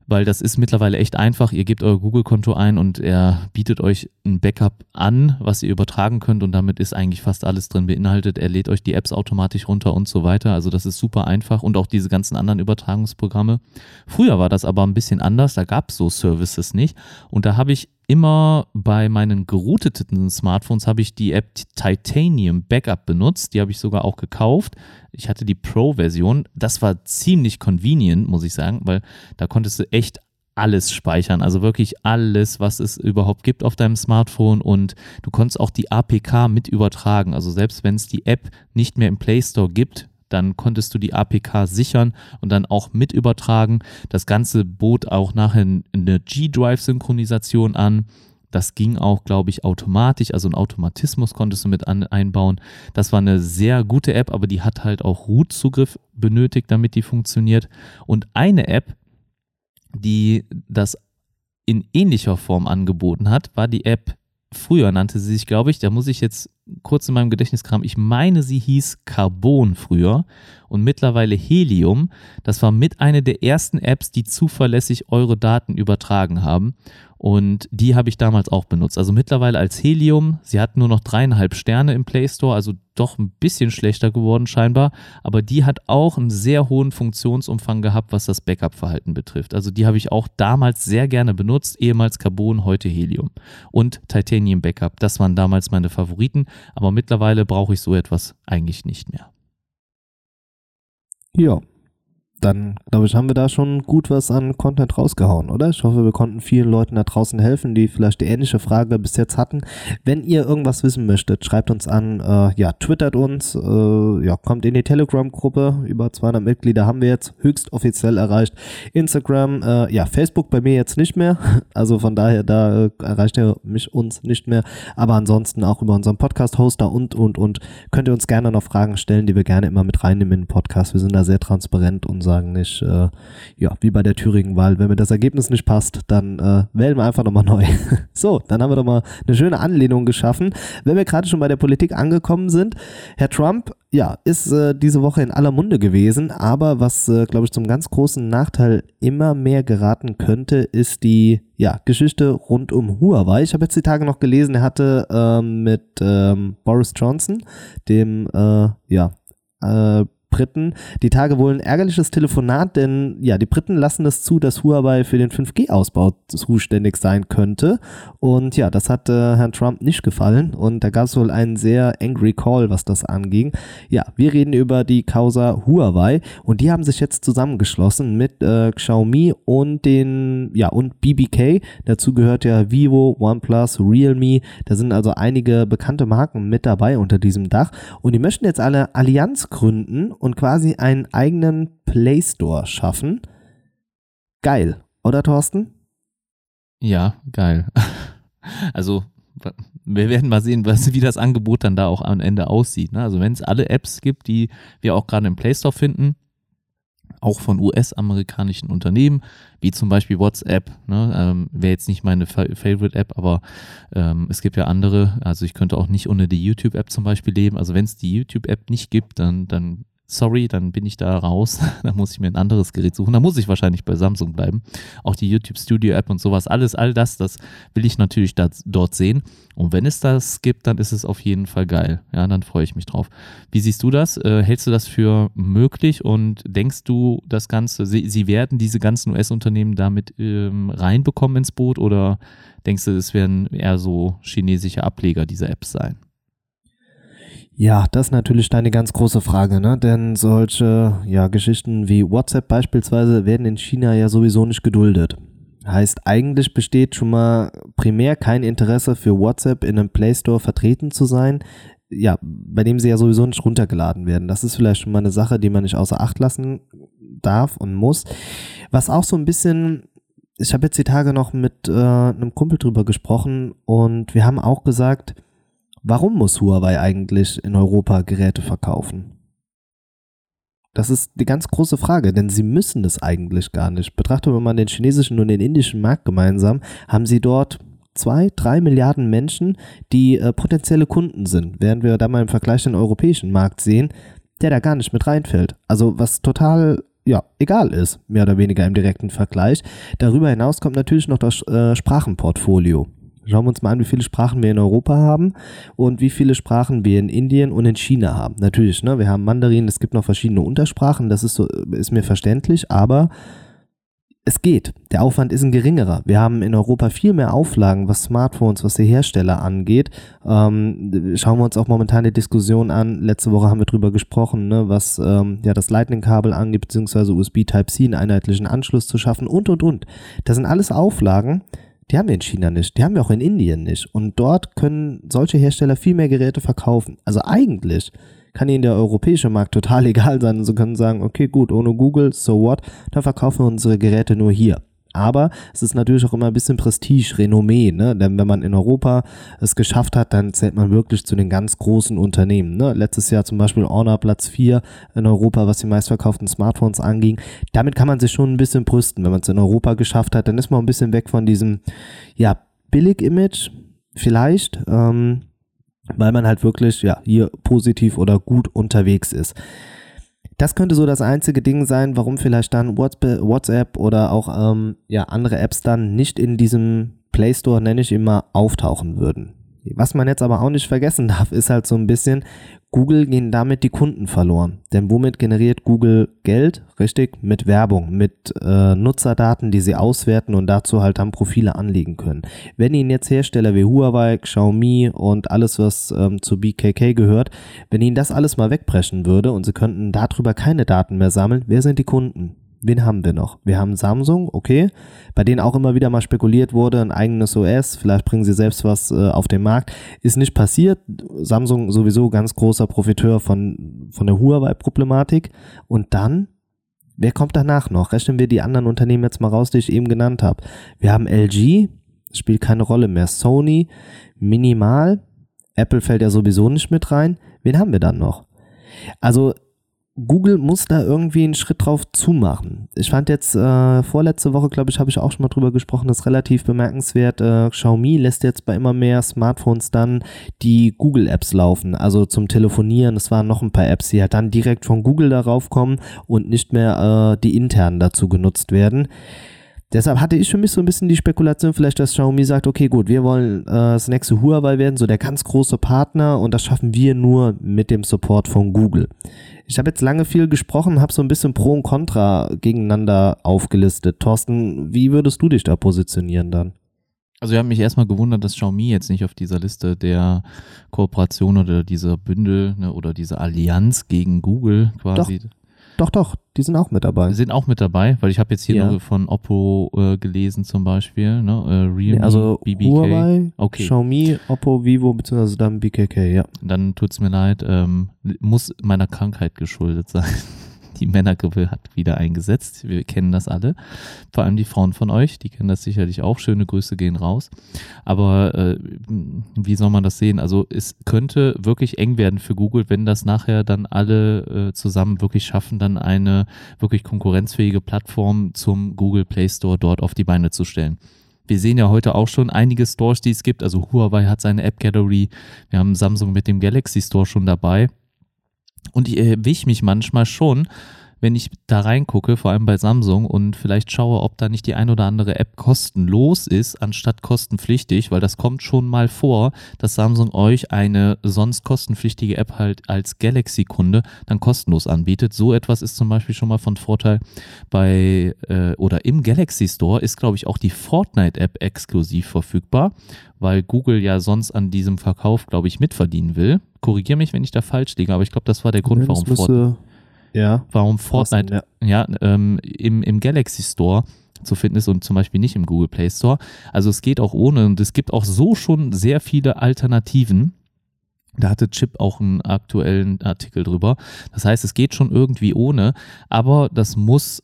weil das ist mittlerweile echt einfach. Ihr gebt euer Google-Konto ein und er bietet euch ein Backup an, was ihr übertragen könnt und damit ist eigentlich fast alles drin beinhaltet. Er lädt euch die Apps automatisch runter und so weiter. Also das ist super einfach und auch diese ganzen anderen Übertragungsprogramme. Früher war das aber ein bisschen anders, da gab es so Services nicht und da habe ich immer bei meinen gerouteten Smartphones habe ich die App Titanium Backup benutzt, die habe ich sogar auch gekauft. Ich hatte die Pro-Version, das war ziemlich convenient, muss ich sagen, weil da konntest du echt alles speichern, also wirklich alles, was es überhaupt gibt auf deinem Smartphone. Und du konntest auch die APK mit übertragen, also selbst wenn es die App nicht mehr im Play Store gibt, dann konntest du die APK sichern und dann auch mit übertragen. Das Ganze bot auch nachher eine G-Drive-Synchronisation an. Das ging auch, glaube ich, automatisch. Also einen Automatismus konntest du mit an, einbauen. Das war eine sehr gute App, aber die hat halt auch Root-Zugriff benötigt, damit die funktioniert. Und eine App, die das in ähnlicher Form angeboten hat, war die App, früher nannte sie sich, glaube ich, da muss ich jetzt kurz in meinem Gedächtniskram, ich meine, sie hieß Carbon früher und mittlerweile Helium. Das war mit einer der ersten Apps, die zuverlässig eure Daten übertragen haben. Und die habe ich damals auch benutzt. Also mittlerweile als Helium. Sie hat nur noch dreieinhalb Sterne im Play Store, also doch ein bisschen schlechter geworden scheinbar. Aber die hat auch einen sehr hohen Funktionsumfang gehabt, was das Backup-Verhalten betrifft. Also die habe ich auch damals sehr gerne benutzt. Ehemals Carbon, heute Helium. Und Titanium Backup. Das waren damals meine Favoriten. Aber mittlerweile brauche ich so etwas eigentlich nicht mehr. Ja, dann glaube ich, haben wir da schon gut was an Content rausgehauen, oder? Ich hoffe, wir konnten vielen Leuten da draußen helfen, die vielleicht die ähnliche Frage bis jetzt hatten. Wenn ihr irgendwas wissen möchtet, schreibt uns an, äh, ja, twittert uns, äh, ja, kommt in die Telegram-Gruppe. Über 200 Mitglieder haben wir jetzt höchst offiziell erreicht. Instagram, äh, ja, Facebook bei mir jetzt nicht mehr. [laughs] Also von daher, da äh, erreicht ihr mich uns nicht mehr. Aber ansonsten auch über unseren Podcast-Hoster und, und, und könnt ihr uns gerne noch Fragen stellen, die wir gerne immer mit reinnehmen in den Podcast. Wir sind da sehr transparent, unser sagen nicht, äh, ja, wie bei der Thüringen-Wahl, wenn mir das Ergebnis nicht passt, dann äh, wählen wir einfach nochmal [laughs] neu. so, dann haben wir doch mal eine schöne Anlehnung geschaffen. Wenn wir gerade schon bei der Politik angekommen sind, Herr Trump, ja, ist äh, diese Woche in aller Munde gewesen, aber was, äh, glaube ich, zum ganz großen Nachteil immer mehr geraten könnte, ist die ja, Geschichte rund um Huawei. Ich habe jetzt die Tage noch gelesen, er hatte ähm, mit ähm, Boris Johnson, dem äh, ja, äh, Briten die Tage wohl ein ärgerliches Telefonat, denn ja, die Briten lassen es zu, dass Huawei für den 5G-Ausbau zuständig sein könnte. Und ja, das hat äh, Herrn Trump nicht gefallen und da gab es wohl einen sehr angry Call, was das anging. Ja, wir reden über die Causa Huawei und die haben sich jetzt zusammengeschlossen mit äh, Xiaomi und den, ja, und BBK. Dazu gehört ja Vivo, OnePlus, Realme. Da sind also einige bekannte Marken mit dabei unter diesem Dach und die möchten jetzt alle Allianz gründen und quasi einen eigenen Play Store schaffen. Geil, oder Thorsten? Ja, geil. [laughs] Also wir werden mal sehen, was, wie das Angebot dann da auch am Ende aussieht. Ne? Also wenn es alle Apps gibt, die wir auch gerade im Play Store finden, auch von US-amerikanischen Unternehmen, wie zum Beispiel WhatsApp, ne, ähm, wäre jetzt nicht meine Favorite-App, aber ähm, es gibt ja andere, also ich könnte auch nicht ohne die YouTube-App zum Beispiel leben. Also wenn es die YouTube-App nicht gibt, dann, dann sorry, dann bin ich da raus. [laughs] da muss ich mir ein anderes Gerät suchen. Da muss ich wahrscheinlich bei Samsung bleiben. Auch die YouTube Studio App und sowas, alles, all das, das will ich natürlich da, dort sehen. Und wenn es das gibt, dann ist es auf jeden Fall geil. Ja, dann freue ich mich drauf. Wie siehst du das? Äh, hältst du das für möglich und denkst du, das Ganze, sie, sie werden diese ganzen US-Unternehmen damit ähm, reinbekommen ins Boot oder denkst du, es werden eher so chinesische Ableger dieser Apps sein? Ja, das ist natürlich deine ganz große Frage, ne? Denn solche ja, Geschichten wie WhatsApp beispielsweise werden in China ja sowieso nicht geduldet. Heißt, eigentlich besteht schon mal primär kein Interesse für WhatsApp in einem Play Store vertreten zu sein, ja, bei dem sie ja sowieso nicht runtergeladen werden. Das ist vielleicht schon mal eine Sache, die man nicht außer Acht lassen darf und muss. Was auch so ein bisschen ich habe jetzt die Tage noch mit äh, einem Kumpel drüber gesprochen und wir haben auch gesagt, Warum muss Huawei eigentlich in Europa Geräte verkaufen? Das ist die ganz große Frage, denn sie müssen es eigentlich gar nicht. Betrachten wir mal den chinesischen und den indischen Markt gemeinsam, haben sie dort zwei, drei Milliarden Menschen, die äh, potenzielle Kunden sind, während wir da mal im Vergleich den europäischen Markt sehen, der da gar nicht mit reinfällt. Also was total ja, egal ist, mehr oder weniger im direkten Vergleich. Darüber hinaus kommt natürlich noch das äh, Sprachenportfolio. Schauen wir uns mal an, wie viele Sprachen wir in Europa haben und wie viele Sprachen wir in Indien und in China haben. Natürlich, ne, wir haben Mandarin, es gibt noch verschiedene Untersprachen, das ist so, ist mir verständlich, aber es geht. Der Aufwand ist ein geringerer. Wir haben in Europa viel mehr Auflagen, was Smartphones, was die Hersteller angeht. Ähm, schauen wir uns auch momentan die Diskussion an. Letzte Woche haben wir drüber gesprochen, ne, was ähm, ja das Lightning-Kabel angeht, beziehungsweise USB Type-C, einen einheitlichen Anschluss zu schaffen und und und. Das sind alles Auflagen, die haben wir in China nicht, die haben wir auch in Indien nicht. Und dort können solche Hersteller viel mehr Geräte verkaufen. Also eigentlich kann ihnen der europäische Markt total [laughs] egal sein. Und sie können sagen, okay, gut, ohne Google, so what, dann verkaufen wir unsere Geräte nur hier. Aber es ist natürlich auch immer ein bisschen Prestige, Renommee, ne? Denn wenn man in Europa es geschafft hat, dann zählt man wirklich zu den ganz großen Unternehmen. Ne? Letztes Jahr zum Beispiel Honor Platz 4 in Europa, was die meistverkauften Smartphones anging. Damit kann man sich schon ein bisschen brüsten. Wenn man es in Europa geschafft hat, dann ist man ein bisschen weg von diesem, ja, Billig-Image, vielleicht. Ähm, weil man halt wirklich ja hier positiv oder gut unterwegs ist. Das könnte so das einzige Ding sein, warum vielleicht dann WhatsApp oder auch ähm, ja, andere Apps dann nicht in diesem Play Store, nenne ich immer, auftauchen würden. Was man jetzt aber auch nicht vergessen [laughs] darf, ist halt so ein bisschen, Google gehen damit die Kunden verloren. Denn womit generiert Google Geld? Richtig, mit Werbung, mit äh, Nutzerdaten, die sie auswerten und dazu halt dann Profile anlegen können. Wenn Ihnen jetzt Hersteller wie Huawei, Xiaomi und alles, was ähm, zu BKK gehört, wenn Ihnen das alles mal wegbrechen würde und Sie könnten darüber keine Daten mehr sammeln, wer sind die Kunden? Wen haben wir noch? Wir haben Samsung, okay, bei denen auch immer wieder mal spekuliert wurde, ein eigenes OS, vielleicht bringen sie selbst was äh, auf den Markt. Ist nicht passiert. Samsung sowieso ganz großer Profiteur von, von der Huawei-Problematik. Und dann, wer kommt danach noch? Rechnen wir die anderen Unternehmen jetzt mal raus, die ich eben genannt habe. Wir haben LG, spielt keine Rolle mehr. Sony, minimal. Apple fällt ja sowieso nicht mit rein. Wen haben wir dann noch? Also Google muss da irgendwie einen Schritt drauf zumachen. Ich fand jetzt äh, vorletzte Woche, glaube ich, habe ich auch schon mal drüber gesprochen, das ist relativ bemerkenswert. Äh, Xiaomi lässt jetzt bei immer mehr Smartphones dann die Google-Apps laufen, also zum Telefonieren. Es waren noch ein paar Apps, die halt dann direkt von Google darauf kommen und nicht mehr äh, die internen dazu genutzt werden. Deshalb hatte ich für mich so ein bisschen die Spekulation, vielleicht, dass Xiaomi sagt, okay, gut, wir wollen äh, das nächste Huawei werden, so der ganz große Partner und das schaffen wir nur mit dem Support von Google. Ich habe jetzt lange viel gesprochen, habe so ein bisschen Pro und Contra gegeneinander aufgelistet. Thorsten, wie würdest du dich da positionieren dann? Also ich habe mich erstmal gewundert, dass Xiaomi jetzt nicht auf dieser Liste der Kooperation oder dieser Bündel ne, oder dieser Allianz gegen Google quasi. Doch. Doch, doch, die sind auch mit dabei. Sind auch mit dabei, weil ich habe jetzt hier ja. nur von Oppo äh, gelesen zum Beispiel, ne? Äh, Realme, nee, also BBK. Huawei, okay. Xiaomi, Oppo, Vivo, beziehungsweise dann BKK, ja. Dann tut's mir leid, ähm, muss meiner Krankheit geschuldet sein die Männergrippe hat wieder eingesetzt. Wir kennen das alle. Vor allem die Frauen von euch, die kennen das sicherlich auch. Schöne Grüße gehen raus. Aber äh, wie soll man das sehen? Also es könnte wirklich eng werden für Google, wenn das nachher dann alle äh, zusammen wirklich schaffen, dann eine wirklich konkurrenzfähige Plattform zum Google Play Store dort auf die Beine zu stellen. Wir sehen ja heute auch schon einige Stores, die es gibt. Also Huawei hat seine App Gallery. Wir haben Samsung mit dem Galaxy Store schon dabei. Und ich erwische mich manchmal schon, wenn ich da reingucke, vor allem bei Samsung und vielleicht schaue, ob da nicht die ein oder andere App kostenlos ist, anstatt kostenpflichtig, weil das kommt schon mal vor, dass Samsung euch eine sonst kostenpflichtige App halt als Galaxy-Kunde dann kostenlos anbietet. So etwas ist zum Beispiel schon mal von Vorteil bei äh, oder im Galaxy Store ist, glaube ich, auch die Fortnite-App exklusiv verfügbar, weil Google ja sonst an diesem Verkauf, glaube ich, mitverdienen will. Korrigiere mich, wenn ich da falsch liege, aber ich glaube, das war der Grund, warum Fortnite ja. warum Fortnite ja. ja ähm, im, im Galaxy Store zu finden ist und zum Beispiel nicht im Google Play Store. Also es geht auch ohne und es gibt auch so schon sehr viele Alternativen. Da hatte Chip auch einen aktuellen Artikel drüber. Das heißt, es geht schon irgendwie ohne, aber das muss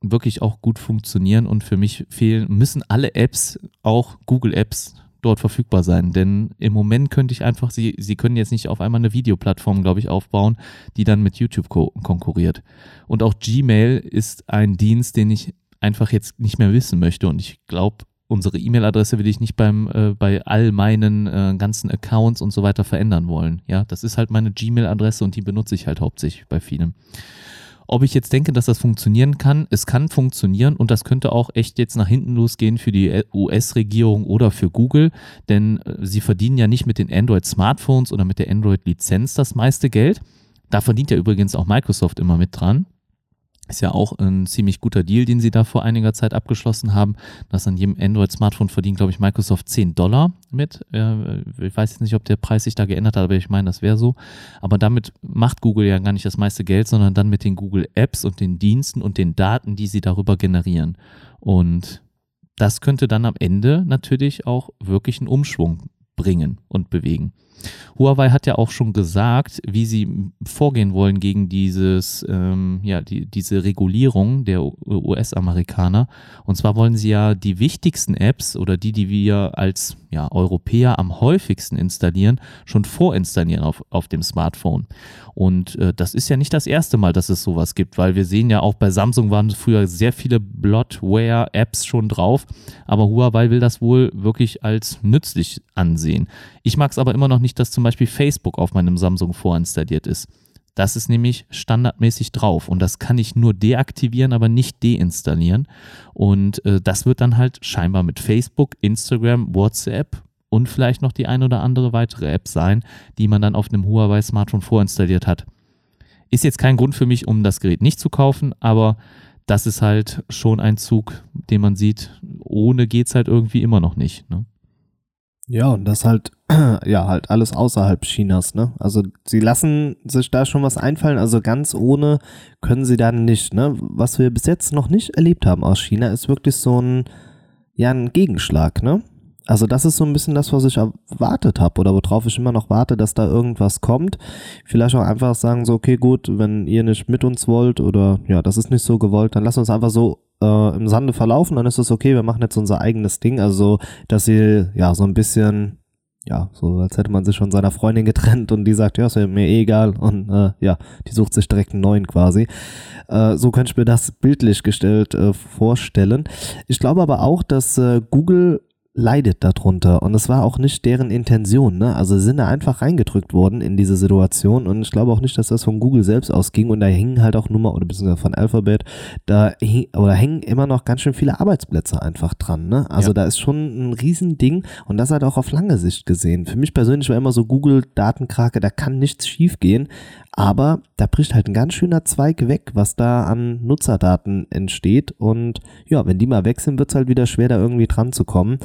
wirklich auch gut funktionieren und für mich fehlen, müssen alle Apps, auch Google Apps, dort verfügbar sein. Denn im Moment könnte ich einfach, sie, sie können jetzt nicht auf einmal eine Videoplattform, glaube ich, aufbauen, die dann mit YouTube ko konkurriert. Und auch Gmail ist ein Dienst, den ich einfach jetzt nicht mehr wissen möchte. Und ich glaube, unsere E-Mail-Adresse will ich nicht beim, äh, bei all meinen äh, ganzen Accounts und so weiter verändern wollen. Ja, das ist halt meine Gmail-Adresse und die benutze ich halt hauptsächlich bei vielen. Ob ich jetzt denke, dass das funktionieren kann, es kann funktionieren und das könnte auch echt jetzt nach hinten losgehen für die US-Regierung oder für Google, denn äh, sie verdienen ja nicht mit den Android-Smartphones oder mit der Android-Lizenz das meiste Geld. Da verdient ja übrigens auch Microsoft immer mit dran. Ist ja auch ein ziemlich guter Deal, den sie da vor einiger Zeit abgeschlossen haben, dass an jedem Android-Smartphone verdient, glaube ich, Microsoft 10 Dollar mit. Ich weiß jetzt nicht, ob der Preis sich da geändert hat, aber ich meine, das wäre so. Aber damit macht Google ja gar nicht das meiste Geld, sondern dann mit den Google Apps und den Diensten und den Daten, die sie darüber generieren. Und das könnte dann am Ende natürlich auch wirklich einen Umschwung bringen und bewegen. Huawei hat ja auch schon gesagt, wie sie vorgehen wollen gegen dieses, ähm, ja, die, diese Regulierung der US-Amerikaner. Und zwar wollen sie ja die wichtigsten Apps oder die, die wir als ja, Europäer am häufigsten installieren, schon vorinstallieren auf, auf dem Smartphone. Und äh, das ist ja nicht das erste Mal, dass es sowas gibt, weil wir sehen ja auch bei Samsung waren früher sehr viele Bloodware-Apps schon drauf, aber Huawei will das wohl wirklich als nützlich ansehen. Ich mag es aber immer noch nicht, dass zum Beispiel Facebook auf meinem Samsung vorinstalliert ist. Das ist nämlich standardmäßig drauf und das kann ich nur deaktivieren, aber nicht deinstallieren. Und äh, das wird dann halt scheinbar mit Facebook, Instagram, WhatsApp und vielleicht noch die ein oder andere weitere App sein, die man dann auf einem Huawei-Smartphone vorinstalliert hat. Ist jetzt kein Grund für mich, um das Gerät nicht zu kaufen, aber das ist halt schon ein Zug, den man sieht, ohne geht es halt irgendwie immer noch nicht. Ne? Ja, und das halt, [clears throat] ja, halt alles außerhalb Chinas, ne? Also sie lassen sich da schon was einfallen, also ganz ohne können sie da nicht, ne? Was wir bis jetzt noch nicht erlebt haben aus China, ist wirklich so ein, ja, ein Gegenschlag, ne? Also das ist so ein bisschen das, was ich erwartet habe oder worauf ich immer noch warte, dass da irgendwas kommt. Vielleicht auch einfach sagen so, okay, gut, wenn ihr nicht mit uns wollt oder ja, das ist nicht so gewollt, dann lasst uns einfach so äh, im Sande verlaufen, dann ist es okay, wir machen jetzt unser eigenes Ding. Also, dass sie ja so ein bisschen, ja, so als hätte man sich von seiner Freundin getrennt und die sagt, ja, ist mir eh egal und äh, ja, die sucht sich direkt einen neuen quasi. Äh, so könnte ich mir das bildlich gestellt äh, vorstellen. Ich glaube aber auch, dass äh, Google leidet darunter und es war auch nicht deren Intention. Ne? Also sind da einfach reingedrückt worden in diese Situation und ich glaube auch nicht, dass das von Google selbst ausging und da hingen halt auch Nummer oder beziehungsweise von Alphabet, da hing, oder hängen immer noch ganz schön viele Arbeitsplätze einfach dran. Ne? Also ja. da ist schon ein Riesending und das halt auch auf lange Sicht gesehen. Für mich persönlich war immer so Google Datenkrake, da kann nichts schief gehen, aber da bricht halt ein ganz schöner Zweig weg, was da an Nutzerdaten entsteht. Und ja, wenn die mal sind, wird es halt wieder schwer, da irgendwie dran zu kommen.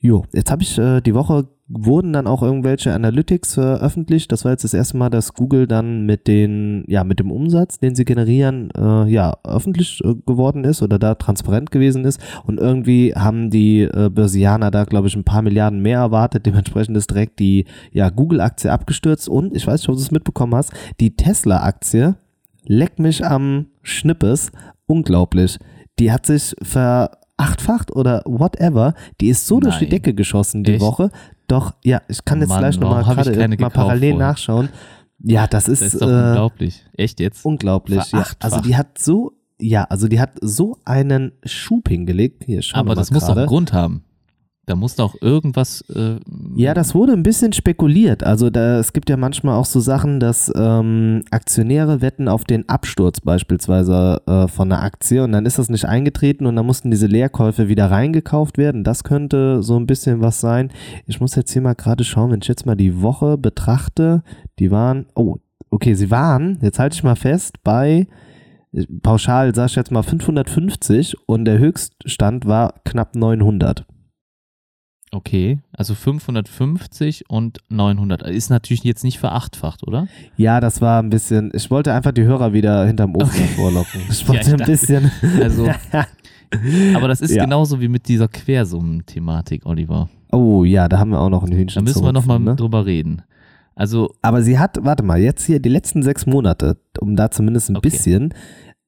Jo, jetzt habe ich äh, die Woche wurden dann auch irgendwelche Analytics veröffentlicht. Das war jetzt das erste Mal, dass Google dann mit den, ja, mit dem Umsatz, den sie generieren, äh, ja, öffentlich äh, geworden ist oder da transparent gewesen ist. Und irgendwie haben die äh, Börsianer da, glaube ich, ein paar Milliarden mehr erwartet. Dementsprechend ist direkt die, ja, Google-Aktie abgestürzt. Und ich weiß nicht, ob du es mitbekommen hast, die Tesla-Aktie leckt mich am Schnippes. Unglaublich. Die hat sich ver achtfacht oder whatever, die ist so Nein. durch die Decke geschossen die Echt? Woche. Doch, ja, ich kann jetzt Mann, gleich nochmal gerade mal parallel vorher. nachschauen. Ja, das ist, das ist doch äh, unglaublich. Echt jetzt? Unglaublich. Ja. Also die hat so, ja, also die hat so einen Schub hingelegt. Hier, schauen Aber das muss doch einen Grund haben. Da muss doch irgendwas. Äh, ja, das wurde ein bisschen spekuliert. Also da, es gibt ja manchmal auch so Sachen, dass ähm, Aktionäre wetten auf den Absturz beispielsweise äh, von einer Aktie und dann ist das nicht eingetreten und dann mussten diese Leerkäufe wieder reingekauft werden. Das könnte so ein bisschen was sein. Ich muss jetzt hier mal gerade schauen, wenn ich jetzt mal die Woche betrachte, die waren, oh, okay, sie waren, jetzt halte ich mal fest, bei pauschal sag ich jetzt mal 550 und der Höchststand war knapp 900. Okay, also 550 und 900. Ist natürlich jetzt nicht verachtfacht, oder? Ja, das war ein bisschen. Ich wollte einfach die Hörer wieder hinterm Ofen okay. vorlocken. [laughs] Ich wollte ja, ich ein bisschen. [laughs] Also, [laughs] aber das ist ja. genauso wie mit dieser Quersummen-Thematik, Oliver. Oh ja, da haben wir auch noch ein Hühnchen. Da müssen wir nochmal ne? drüber reden. Also, aber sie hat, warte mal, jetzt hier die letzten sechs Monate, um da zumindest ein okay. bisschen,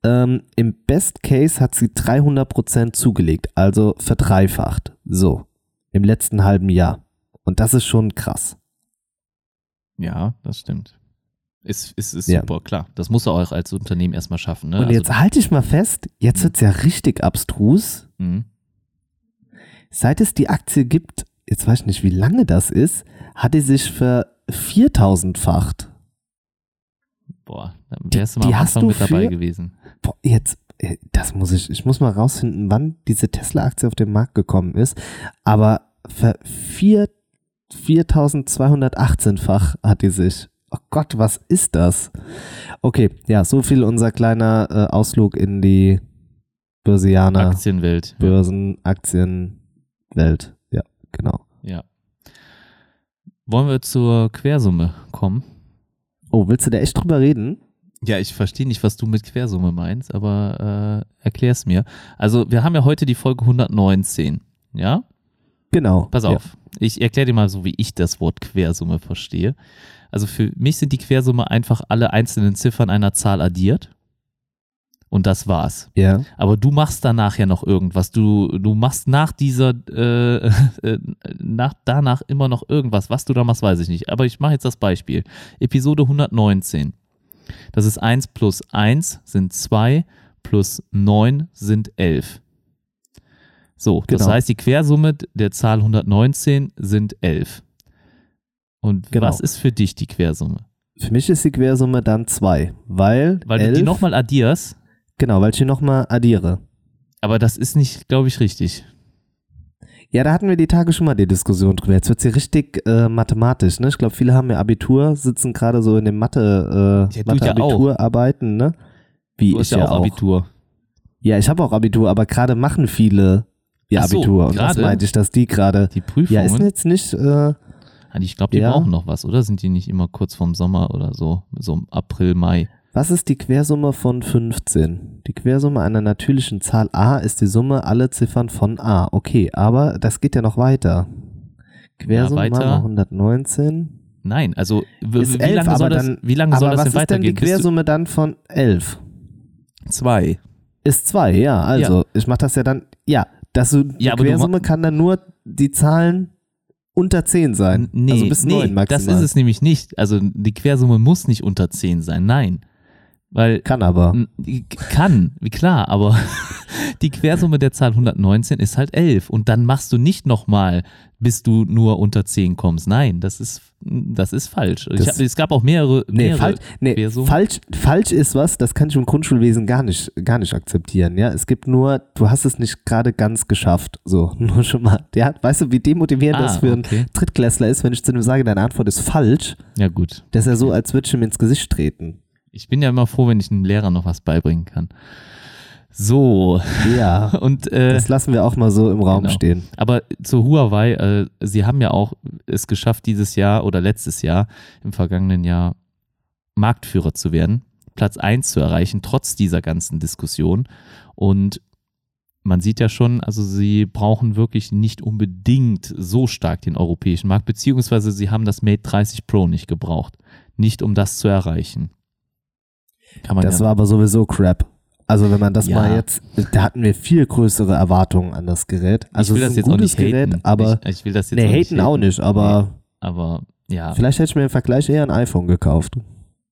ähm, im Best Case hat sie 300% zugelegt, also verdreifacht. So im letzten halben Jahr. Und das ist schon krass. Ja, das stimmt. Ist, ist, ist ja. super, klar. Das muss er auch als Unternehmen erstmal schaffen. Ne? Und also, jetzt halte ich mal fest, jetzt wird es ja richtig abstrus. Mhm. Seit es die Aktie gibt, jetzt weiß ich nicht, wie lange das ist, hat die sich für 4000-facht. Boah, da wärst du mal am Anfang mit dabei gewesen. Boah, jetzt, das muss ich, ich muss mal rausfinden, wann diese Tesla-Aktie auf den Markt gekommen ist. Aber für 4218-fach hat die sich. Oh Gott, was ist das? Okay, ja, so viel unser kleiner äh, Ausflug in die Börsianer. Aktienwelt. Börsen, Aktienwelt. Ja, genau. Ja. Wollen wir zur Quersumme kommen? Oh, willst du da echt drüber reden? Ja, ich verstehe nicht, was du mit Quersumme meinst, aber äh, erklär's mir. Also, wir haben ja heute die Folge 119, ja? Genau. Pass auf, ja. ich erkläre dir mal so, wie ich das Wort Quersumme verstehe. Also für mich sind die Quersumme einfach alle einzelnen Ziffern einer Zahl addiert. Und das war's. Ja. Aber du machst danach ja noch irgendwas. Du, du machst nach dieser, äh, [laughs] äh, nach, danach immer noch irgendwas. Was du da machst, weiß ich nicht. Aber ich mache jetzt das Beispiel. Episode 119. Das ist 1 plus 1 sind 2, plus 9 sind 11. So, das genau. heißt, die Quersumme der Zahl 119 sind 11. Und Genau. was ist für dich die Quersumme? Für mich ist die Quersumme dann 2, weil, Weil du elf, die nochmal addierst, Genau, weil ich die nochmal addiere. aber das ist nicht, glaube ich, richtig. Ja, da hatten wir die Tage schon mal die Diskussion drüber. Jetzt wird sie richtig äh, mathematisch, ne? Ich glaube, viele haben ja Abitur, sitzen gerade so in den Mathe, äh, Ja, du ja. Mathe-Abiturarbeiten, ne? Wie Du hast ich ja auch Abitur. Ja, ich habe auch Abitur, aber gerade machen viele ihr Ach so, Abitur. Und das meinte ich, dass die gerade. Die Prüfungen, Ja, ist jetzt nicht. Äh, ich glaube, die Ja. brauchen noch was, oder? Sind die nicht immer kurz vorm Sommer oder so? So im April, Mai. Was ist die Quersumme von 15? Die Quersumme einer natürlichen Zahl a ist die Summe aller Ziffern von a. Okay, aber das geht ja noch weiter. Quersumme weiter. mal 119. Nein, also Ist wie, elf, lange soll das, dann- wie lange soll das was denn ist denn die weitergehen? Quersumme dann von 11? Zwei. Ist 2, ja. Also, ich mache das ja dann. Ja, das, die Ja, Quersumme kann dann nur die Zahlen unter 10 sein. Nee, also bis nee 9 maximal. das ist es nämlich nicht. Also die Quersumme muss nicht unter 10 sein, nein. Weil Kann aber. kann, wie klar, aber [laughs] die Quersumme der Zahl 119 ist halt 11 und dann machst du nicht nochmal, bis du nur unter 10 kommst. Nein, das ist, das ist falsch. Das- hab, es gab auch mehrere, Nee, mehrere falsch, nee falsch, falsch ist was, das kann ich im Grundschulwesen gar nicht, gar nicht akzeptieren. Ja, es gibt nur, du hast es nicht gerade ganz geschafft. So, [laughs] nur schon mal. Ja, weißt du, wie demotivierend Ah, das für okay. einen Drittklässler ist, wenn ich zu ihm sage, deine Antwort ist falsch. Ja gut. Das ist ja so, als würde ich ihm ins Gesicht treten. Ich bin ja immer froh, wenn ich einem Lehrer noch was beibringen kann. So, Ja, [laughs] und äh, das lassen wir auch mal so im Raum genau. stehen. Aber zu Huawei, äh, sie haben ja auch es geschafft, dieses Jahr oder letztes Jahr, im vergangenen Jahr, Marktführer zu werden, Platz 1 zu erreichen, trotz dieser ganzen Diskussion. Und man sieht ja schon, also sie brauchen wirklich nicht unbedingt so stark den europäischen Markt, beziehungsweise sie haben das Mate 30 Pro nicht gebraucht. Nicht um das zu erreichen. Kann man Das ja, war aber sowieso Crap. Also wenn man das Ja. mal jetzt, da hatten wir viel größere Erwartungen an das Gerät. Also ich will es das jetzt auch nicht Gerät, haten. aber ich, ich will das jetzt nee, auch nicht haten auch nicht, aber Aber ja. vielleicht hätte ich mir im Vergleich eher ein iPhone gekauft.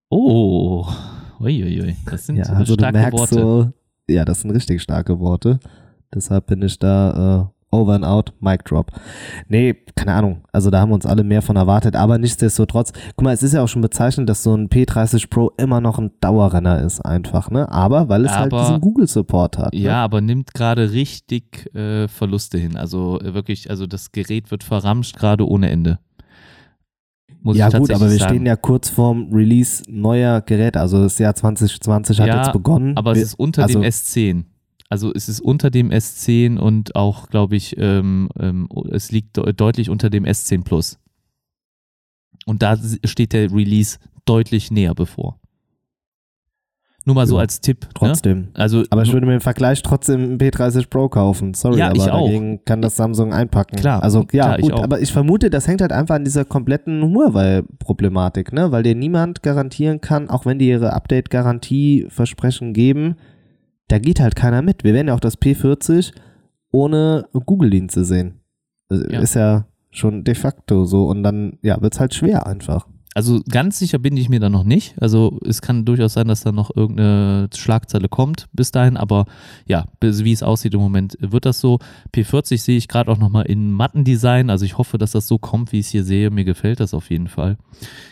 Oh, uiuiui, das sind Ja, also du starke merkst Worte. so, ja, das sind richtig starke Worte. Deshalb bin ich da äh, over and out, Mic Drop. Nee, keine Ahnung. Also da haben wir uns alle mehr von erwartet, aber nichtsdestotrotz, guck mal, es ist ja auch schon bezeichnend, dass so ein P30 Pro immer noch ein Dauerrenner ist einfach, ne? Aber weil es halt Aber- diesen Google Support hat. Ja, Ne? aber nimmt gerade richtig äh, Verluste hin. Also äh, wirklich, also das Gerät wird verramscht gerade ohne Ende. Muss Ja ich gut, aber wir sagen. stehen ja kurz vorm Release neuer Geräte. Also das Jahr 2020 hat Ja, jetzt begonnen. Aber es ist unter also- dem S10. Also es ist unter dem S10 und auch, glaube ich, ähm, ähm, es liegt de deutlich unter dem S10 Plus. Und da steht der Release deutlich näher bevor. Nur mal so Ja, als Tipp. Ne? trotzdem. Also Aber ich würde mir im Vergleich trotzdem einen P30 Pro kaufen. Sorry, Ja, aber ich dagegen kann das Samsung einpacken. Klar, Also ja, klar, ich gut, auch. aber ich vermute, das hängt halt einfach an dieser kompletten Huawei-Problematik, ne? Weil dir niemand garantieren kann, auch wenn die ihre Update-Garantie-Versprechen geben, da geht halt keiner mit. Wir werden ja auch das P40 ohne Google-Dienste sehen. Das Ja. Ist ja schon de facto so und dann, ja, wird's halt schwer einfach. Also ganz sicher bin ich mir da noch nicht. Also es kann durchaus sein, dass da noch irgendeine Schlagzeile kommt bis dahin, aber ja, wie es aussieht im Moment, wird das so. P40 sehe ich gerade auch nochmal in Mattendesign. Also ich hoffe, dass das so kommt, wie ich es hier sehe. Mir gefällt das auf jeden Fall.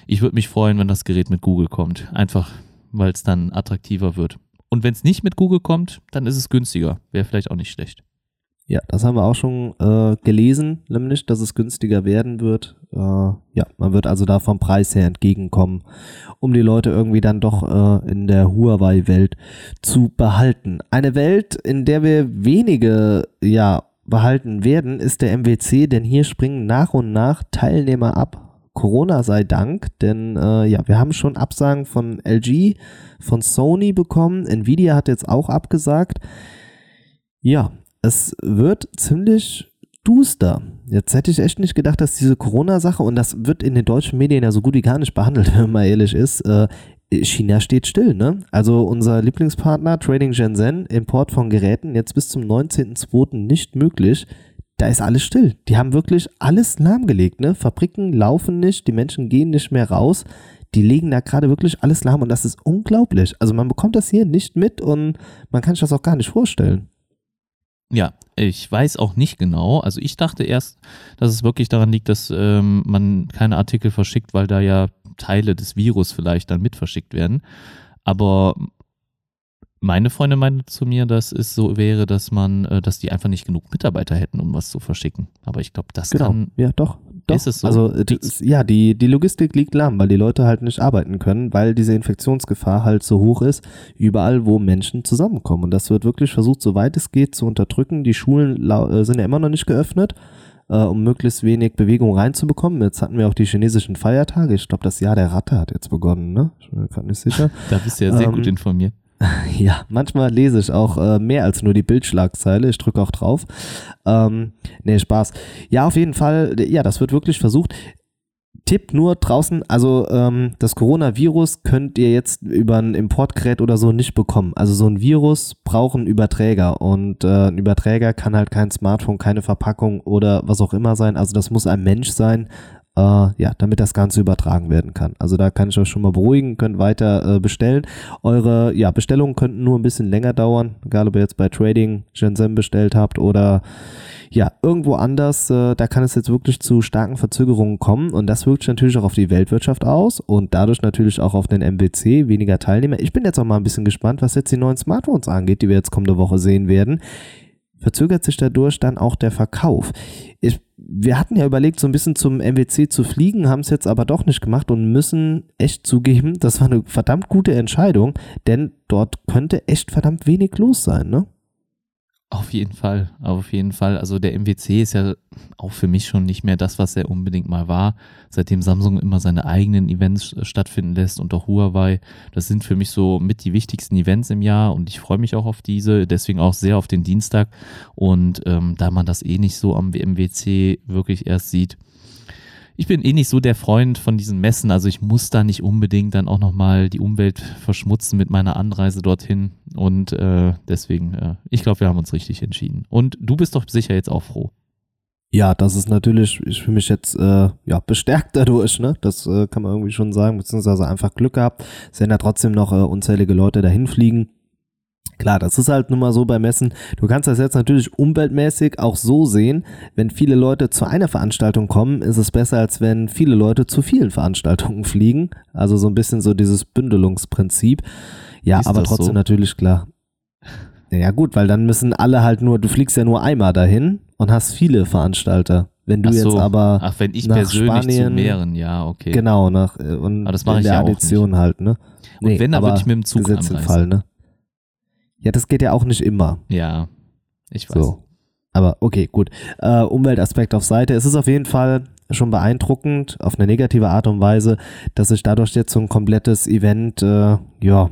Ich würde mich freuen, wenn das Gerät mit Google kommt. Einfach, weil es dann attraktiver wird. Und wenn es nicht mit Google kommt, dann ist es günstiger. Wäre vielleicht auch nicht schlecht. Ja, das haben wir auch schon äh, gelesen, nämlich, dass es günstiger werden wird. Äh, ja, man wird also da vom Preis her entgegenkommen, um die Leute irgendwie dann doch äh, in der Huawei-Welt zu behalten. Eine Welt, in der wir wenige, ja, behalten werden, ist der MWC, denn hier springen nach und nach Teilnehmer ab. Corona sei Dank, denn äh, ja, wir haben schon Absagen von LG, von Sony bekommen. Nvidia hat jetzt auch abgesagt. Ja, es wird ziemlich duster. Jetzt hätte ich echt nicht gedacht, dass diese Corona-Sache, und das wird in den deutschen Medien ja so gut wie gar nicht behandelt, [laughs] wenn man ehrlich ist, äh, China steht still, ne? Also unser Lieblingspartner Trading Shenzhen, Import von Geräten, jetzt bis zum 19.02. nicht möglich. Da ist alles still. Die haben wirklich alles lahmgelegt, ne? Fabriken laufen nicht, die Menschen gehen nicht mehr raus. Die legen da gerade wirklich alles lahm und das ist unglaublich. Also man bekommt das hier nicht mit und man kann sich das auch gar nicht vorstellen. Ja, Ich weiß auch nicht genau. Also ich dachte erst, dass es wirklich daran liegt, dass ähm, man keine Artikel verschickt, weil da ja Teile des Virus vielleicht dann mit verschickt werden. Aber meine Freundin meinte zu mir, dass es so wäre, dass man, äh, dass die einfach nicht genug Mitarbeiter hätten, um was zu verschicken. Aber ich glaube, das Genau. kann. Ja, doch. Doch. Ist es so? Also äh, das, ja, die, die Logistik liegt lahm, weil die Leute halt nicht arbeiten können, weil diese Infektionsgefahr halt so hoch ist, überall, wo Menschen zusammenkommen. Und das wird wirklich versucht, soweit es geht, zu unterdrücken. Die Schulen äh, sind ja immer noch nicht geöffnet, äh, um möglichst wenig Bewegung reinzubekommen. Jetzt hatten wir auch die chinesischen Feiertage. Ich glaube, das Jahr der Ratte hat jetzt begonnen, ne? Ich bin mir gerade nicht sicher. [laughs] Da bist du ja sehr Ähm, gut informiert. [laughs] Ja, manchmal lese ich auch äh, mehr als nur die Bildschlagzeile. Ich drücke auch drauf. Ähm, nee, Spaß. Ja, auf jeden Fall. Ja, das wird wirklich versucht. Tipp nur draußen, also ähm, das Coronavirus könnt ihr jetzt über ein Importgerät oder so nicht bekommen. Also so ein Virus braucht einen Überträger und äh, ein Überträger kann halt kein Smartphone, keine Verpackung oder was auch immer sein. Also das muss ein Mensch sein, äh, ja, damit das Ganze übertragen werden kann. Also da kann ich euch schon mal beruhigen, könnt weiter äh, bestellen. Eure ja, Bestellungen könnten nur ein bisschen länger dauern, egal ob ihr jetzt bei Trading Shenzhen bestellt habt oder ja, irgendwo anders, äh, da kann es jetzt wirklich zu starken Verzögerungen kommen und das wirkt sich natürlich auch auf die Weltwirtschaft aus und dadurch natürlich auch auf den MWC, weniger Teilnehmer. Ich bin jetzt auch mal ein bisschen gespannt, was jetzt die neuen Smartphones angeht, die wir jetzt kommende Woche sehen werden. Verzögert sich dadurch dann auch der Verkauf? Ich, wir hatten ja überlegt, so ein bisschen zum MWC zu fliegen, haben es jetzt aber doch nicht gemacht und müssen echt zugeben, [laughs] das war eine verdammt gute Entscheidung, denn dort könnte echt verdammt wenig los sein, ne? Auf jeden Fall, auf jeden Fall. Also der MWC ist ja auch für mich schon nicht mehr das, was er unbedingt mal war. Seitdem Samsung immer seine eigenen Events äh, stattfinden lässt und auch Huawei. Das sind für mich so mit die wichtigsten Events im Jahr und ich freue mich auch auf diese, deswegen auch sehr auf den Dienstag. Und ähm, da man das eh nicht so am MWC wirklich erst sieht, ich bin eh nicht so der Freund von diesen Messen, also ich muss da nicht unbedingt dann auch nochmal die Umwelt verschmutzen mit meiner Anreise dorthin und äh, deswegen, äh, ich glaube, wir haben uns richtig entschieden. Und du bist doch sicher jetzt auch froh. Ja, das ist natürlich, ich fühle mich jetzt äh, ja, bestärkt dadurch, ne? Das äh, kann man irgendwie schon sagen, beziehungsweise einfach Glück gehabt. Es werden ja trotzdem noch äh, unzählige Leute dahin fliegen. Klar, das ist halt nun mal so bei Messen. Du kannst das jetzt natürlich umweltmäßig auch so sehen. Wenn viele Leute zu einer Veranstaltung kommen, ist es besser, als wenn viele Leute zu vielen Veranstaltungen fliegen. Also so ein bisschen so dieses Bündelungsprinzip. Ja, Ist aber trotzdem so? natürlich klar. Ja gut, weil dann müssen alle halt nur, du fliegst ja nur einmal dahin und hast viele Veranstalter. Wenn du so. jetzt aber Ach, wenn ich nach persönlich zu Spanien- mehreren, ja, okay. genau nach äh, und Aber das mache ich der ja auch Addition halt, ne? Und wenn, dann aber würde ich mit dem Zug Gesetz anreisen. Fall, ne? Ja, das geht ja auch nicht immer. Ja, ich weiß. So. Aber okay, gut. Äh, Umweltaspekt auf Seite. Es ist auf jeden Fall schon beeindruckend, auf eine negative Art und Weise, dass sich dadurch jetzt so ein komplettes Event, äh, ja,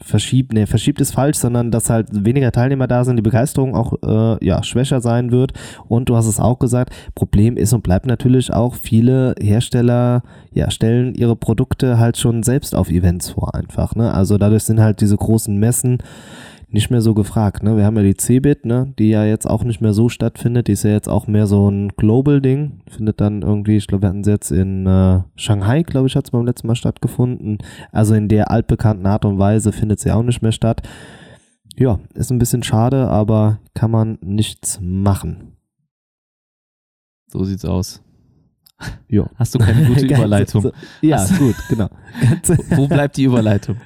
verschiebt, ne, verschiebt ist falsch, sondern dass halt weniger Teilnehmer da sind, die Begeisterung auch, äh, ja, schwächer sein wird. Und du hast es auch gesagt, Problem ist und bleibt natürlich auch, viele Hersteller, ja, stellen ihre Produkte halt schon selbst auf Events vor einfach, ne. Also dadurch sind halt diese großen Messen, nicht mehr so gefragt. Ne? Wir haben ja die Cebit, ne? die ja jetzt auch nicht mehr so stattfindet. Die ist ja jetzt auch mehr so ein Global-Ding. Findet dann irgendwie, ich glaube, wir hatten sie jetzt in äh, Shanghai, glaube ich, hat es beim letzten Mal stattgefunden. Also in der altbekannten Art und Weise findet sie auch nicht mehr statt. Ja, ist ein bisschen schade, aber kann man nichts machen. So sieht's aus. Ja. Hast du keine gute [laughs] Überleitung? Ja, Hast- gut, genau. [laughs] Wo bleibt die Überleitung?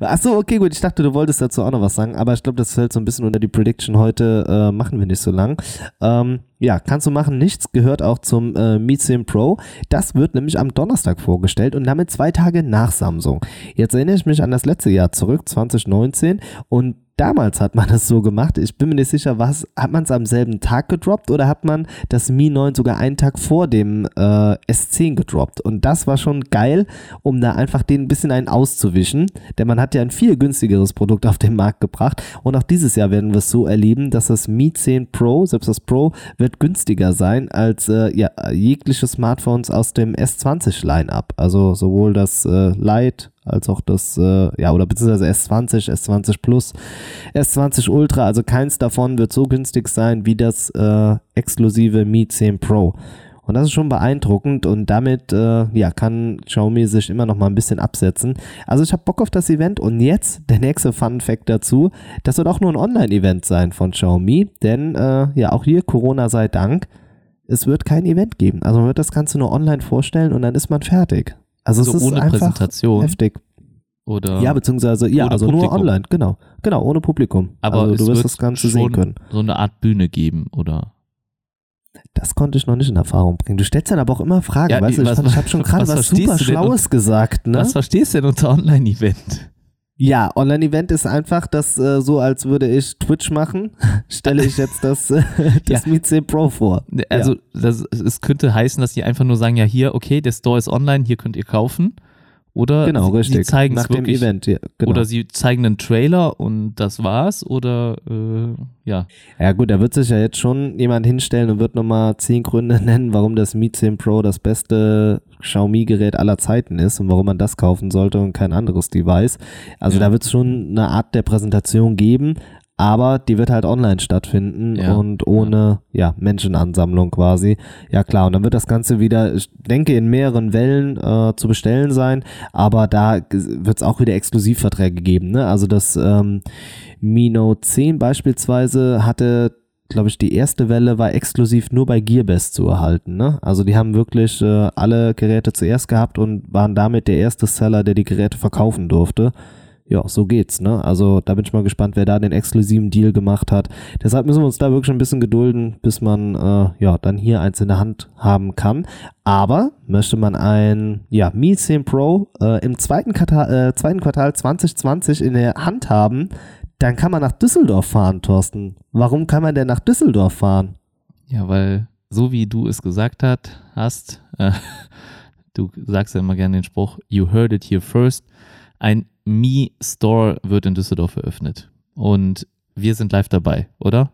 Ach so, okay, gut. Ich dachte, du wolltest dazu auch noch was sagen, aber ich glaube, das fällt so ein bisschen unter die Prediction heute. Äh, machen wir nicht so lang. Ähm, ja, kannst du machen. Nichts gehört auch zum äh, Meet Sim Pro. Das wird nämlich am Donnerstag vorgestellt und damit zwei Tage nach Samsung. Jetzt erinnere ich mich an das letzte Jahr zurück, 2019, und Damals hat man das so gemacht. Ich bin mir nicht sicher, was hat man es am selben Tag gedroppt oder hat man das Mi 9 sogar einen Tag vor dem äh, S10 gedroppt? Und das war schon geil, um da einfach den ein bisschen einen auszuwischen, denn man hat ja ein viel günstigeres Produkt auf den Markt gebracht. Und auch dieses Jahr werden wir es so erleben, dass das Mi 10 Pro, selbst das Pro, wird günstiger sein als äh, ja, jegliche Smartphones aus dem S20 Line-up. Also sowohl das äh, Lite als auch das, äh, ja, oder beziehungsweise S20, S20 Plus, S20 Ultra, also keins davon wird so günstig sein wie das äh, exklusive Mi 10 Pro. Und das ist schon beeindruckend und damit äh, ja, kann Xiaomi sich immer noch mal ein bisschen absetzen. Also ich habe Bock auf das Event und jetzt der nächste Fun Fact dazu. Das wird auch nur ein Online-Event sein von Xiaomi, denn äh, ja auch hier Corona sei Dank, es wird kein Event geben. Also man wird das Ganze nur online vorstellen und dann ist man fertig. Also, Also es ist ohne einfach Präsentation? heftig. Oder Ja, beziehungsweise ja, also Publikum. nur online, genau, genau ohne Publikum. Aber also du wirst das Ganze sehen können. so eine Art Bühne geben, oder? Das konnte ich noch nicht in Erfahrung bringen. Du stellst dann aber auch immer Fragen, Ja, weißt du? Ich, was- fand, ich habe schon [laughs] gerade was was, super Schlaues gesagt, ne? Was verstehst du denn unter Online-Event? Ja, Online-Event ist einfach das äh, so, als würde ich Twitch machen, [laughs] stelle ich jetzt das, äh, [laughs] das Meet C Pro vor. Also das, es könnte heißen, dass die einfach nur sagen, ja hier, okay, der Store ist online, hier könnt ihr kaufen. Oder Genau, sie, sie zeigen Nach es dem wirklich. Event, ja, genau. Oder sie zeigen einen Trailer und das war's. Oder äh, ja. Ja gut, da wird sich ja jetzt schon jemand hinstellen und wird nochmal zehn Gründe [laughs] nennen, warum das Mi 10 Pro das beste Xiaomi-Gerät aller Zeiten ist und warum man das kaufen sollte und kein anderes Device. Also Ja. da wird es schon eine Art der Präsentation geben, aber die wird halt online stattfinden Ja. und ohne ja. Menschenansammlung quasi. Ja klar, und dann wird das Ganze wieder, ich denke, in mehreren Wellen äh, zu bestellen sein, aber da wird es auch wieder Exklusivverträge geben. Ne? Also das ähm, Mi Note 10 beispielsweise hatte glaube ich, die erste Welle war exklusiv nur bei Gearbest zu erhalten. Ne? Also die haben wirklich äh, alle Geräte zuerst gehabt und waren damit der erste Seller, der die Geräte verkaufen durfte. Ja, so geht's, ne? Also da bin ich mal gespannt, wer da den exklusiven Deal gemacht hat. Deshalb müssen wir uns da wirklich ein bisschen gedulden, bis man äh, ja dann hier eins in der Hand haben kann. Aber möchte man ein ja, Mi 10 Pro äh, im zweiten Quartal, äh, zweiten Quartal 2020 in der Hand haben, dann kann man nach Düsseldorf fahren, Thorsten. Warum kann man denn nach Düsseldorf fahren? Ja, weil so wie du es gesagt hat, hast, äh, [laughs] du sagst ja immer gerne den Spruch, you heard it here first. Ein Mi Store wird in Düsseldorf eröffnet. Und wir sind live dabei, oder?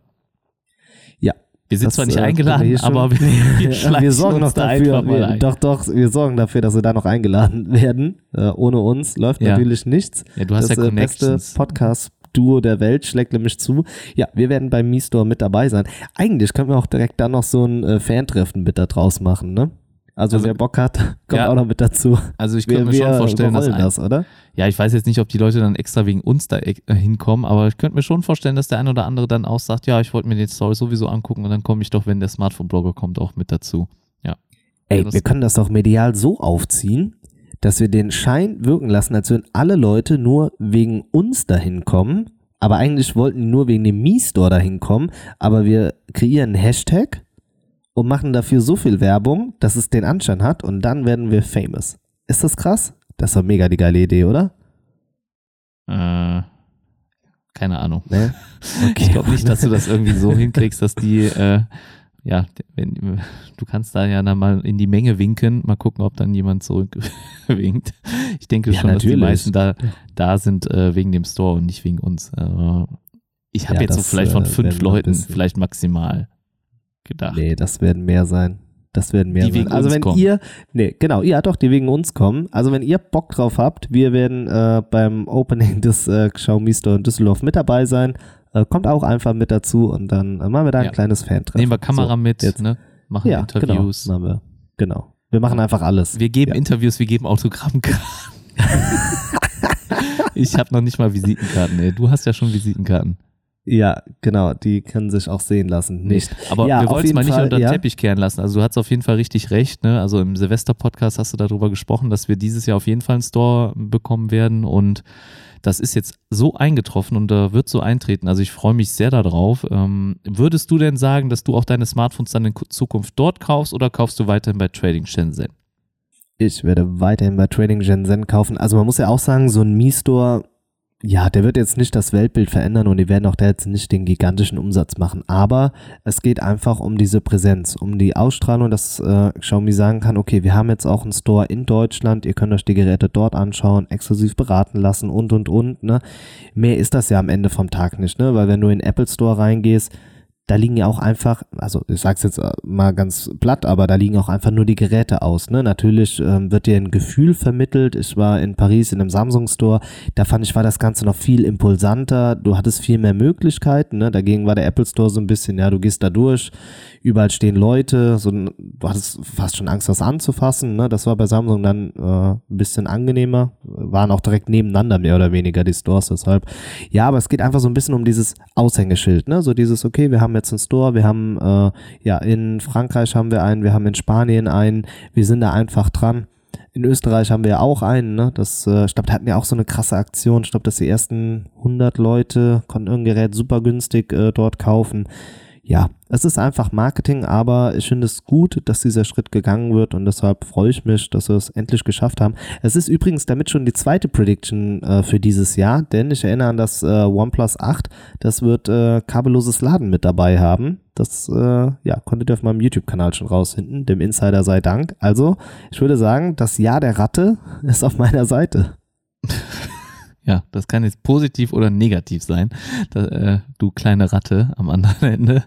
Ja. Wir sind Das, zwar nicht äh, eingeladen, wir aber wir, [laughs] wir, wir sorgen noch da dafür, wir, ein. doch, doch, wir sorgen dafür, dass wir da noch eingeladen [laughs] werden. Äh, ohne uns läuft Ja. natürlich nichts. Ja, du hast das ja äh, beste Connections. Podcast-Duo der Welt schlägt nämlich zu. Ja, wir werden beim Mi-Store mit dabei sein. Eigentlich können wir auch direkt dann noch so ein äh, Fantreffen mit da draus machen, ne? Also, Also- wer Bock hat, [laughs] kommt Ja. auch noch mit dazu. Also ich könnte mir schon vorstellen, dass ein, das, oder? Ja, ich weiß jetzt nicht, ob die Leute dann extra wegen uns da äh, hinkommen, aber ich könnte mir schon vorstellen, dass der ein oder andere dann auch sagt, ja, ich wollte mir den Story sowieso angucken und dann komme ich doch, wenn der Smartphone-Blogger kommt, auch mit dazu. Ey, das- wir können das doch medial so aufziehen, dass wir den Schein wirken lassen, als würden alle Leute nur wegen uns dahin kommen. Aber eigentlich wollten die nur wegen dem Mi-Store dahin kommen. Aber wir kreieren einen Hashtag und machen dafür so viel Werbung, dass es den Anschein hat und dann werden wir famous. Ist das krass? Das war mega die geile Idee, oder? Äh, keine Ahnung. Ne? [laughs] Ich glaube nicht, dass du das irgendwie so [laughs] hinkriegst, dass die, äh, ja, wenn, du kannst da ja dann mal in die Menge winken, mal gucken, ob dann jemand zurückwinkt. [laughs] Ich denke Ja, schon, dass die natürlich. meisten da, da sind äh, wegen dem Store und nicht wegen uns. Äh, ich habe Ja, jetzt so das, vielleicht von äh, fünf Leuten, vielleicht maximal gedacht. Nee, das werden mehr sein. Das werden mehr Die sein. wegen also uns wenn kommen. ihr, nee, genau, ja doch, die wegen uns kommen. Also wenn ihr Bock drauf habt, wir werden äh, beim Opening [laughs] des äh, Xiaomi Store in Düsseldorf mit dabei sein. Äh, kommt auch einfach mit dazu und dann äh, machen wir da ein Ja. kleines Fan-Treffen. Nehmen wir Kamera so, mit, jetzt. ne? machen Ja, Interviews. genau. Machen wir, genau. Wir machen einfach alles. Wir geben Ja. Interviews, wir geben Autogrammkarten. [laughs] ich habe noch nicht mal Visitenkarten. Ey. Du hast ja schon Visitenkarten. Ja, genau, die können sich auch sehen lassen. Nicht. Aber Ja, wir wollen es mal nicht Fall, unter den ja. Teppich kehren lassen. Also du hast auf jeden Fall richtig recht. Ne? Also im Silvester-Podcast hast du darüber gesprochen, dass wir dieses Jahr auf jeden Fall einen Store bekommen werden und das ist jetzt so eingetroffen und da wird so eintreten. Also ich freue mich sehr darauf. Ähm, würdest du denn sagen, dass du auch deine Smartphones dann in Zukunft dort kaufst oder kaufst du weiterhin bei Trading Shenzhen? Ich werde weiterhin bei Trading Shenzhen kaufen. Also man muss ja auch sagen, so ein Mi-Store, ja, der wird jetzt nicht das Weltbild verändern und die werden auch da jetzt nicht den gigantischen Umsatz machen. Aber es geht einfach um diese Präsenz, um die Ausstrahlung, dass äh, Xiaomi sagen kann, okay, wir haben jetzt auch einen Store in Deutschland, ihr könnt euch die Geräte dort anschauen, exklusiv beraten lassen und und und. Ne? Mehr ist das ja am Ende vom Tag nicht, ne? Weil wenn du in den Apple Store reingehst, da liegen ja auch einfach, also ich sag's jetzt äh, mal ganz platt, aber da liegen auch einfach nur die Geräte aus. Ne? Natürlich ähm, wird dir ein Gefühl vermittelt. Ich war in Paris in einem Samsung Store, da fand ich, war das Ganze noch viel impulsanter. Du hattest viel mehr Möglichkeiten. Ne? Dagegen war der Apple Store so ein bisschen, ja, du gehst da durch, überall stehen Leute, so, du hattest fast schon Angst, das anzufassen. Ne? Das war bei Samsung dann äh, ein bisschen angenehmer. Waren auch direkt nebeneinander mehr oder weniger die Stores, deshalb. Ja, aber es geht einfach so ein bisschen um dieses Aushängeschild, ne? So dieses, okay, wir haben jetzt einen Store, wir haben, äh, ja, in Frankreich haben wir einen, wir haben in Spanien einen, wir sind da einfach dran. In Österreich haben wir ja auch einen, ne? Das, äh, ich glaube, da hatten wir auch so eine krasse Aktion. Ich glaube, dass die ersten 100 Leute konnten irgendein Gerät super günstig äh, dort kaufen ja, es ist einfach Marketing, aber ich finde es gut, dass dieser Schritt gegangen wird und deshalb freue ich mich, dass wir es endlich geschafft haben. Es ist übrigens damit schon die zweite Prediction äh, für dieses Jahr, denn ich erinnere an das äh, OnePlus 8, das wird äh, kabelloses Laden mit dabei haben. Das äh, ja, konntet ihr auf meinem YouTube-Kanal schon rausfinden, dem Insider sei Dank. Also, ich würde sagen, das Jahr der Ratte [laughs] ist auf meiner Seite. [laughs] Ja, das kann jetzt positiv oder negativ sein, da, äh, du kleine Ratte am anderen [laughs] Ende.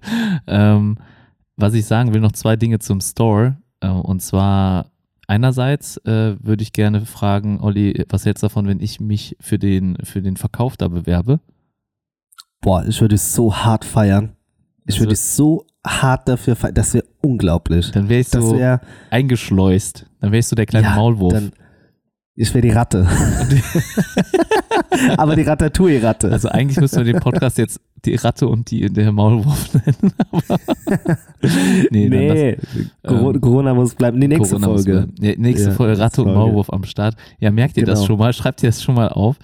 Ähm, was ich sagen will, noch zwei Dinge zum Store. Äh, und zwar einerseits äh, würde ich gerne fragen, Olli, was hältst du davon, wenn ich mich für den, für den Verkauf da bewerbe? Boah, ich würde es so hart feiern. Ich Das würde es so hart dafür feiern. Das wäre unglaublich. Dann wäre ich so wäre eingeschleust. Dann wärst du der kleine Ja, Maulwurf. Dann, ich wäre die Ratte. [laughs] Aber die Ratatouille-Ratte. also eigentlich müssen wir den Podcast jetzt die Ratte und die, der Maulwurf nennen. [laughs] Nee, nee, Coro- ähm, Corona muss bleiben. Die nächste Corona Folge. Ja, nächste Ja, Folge Ratte und Folge. Maulwurf am Start. Ja, merkt ihr das Genau. schon mal? Schreibt ihr das schon mal auf.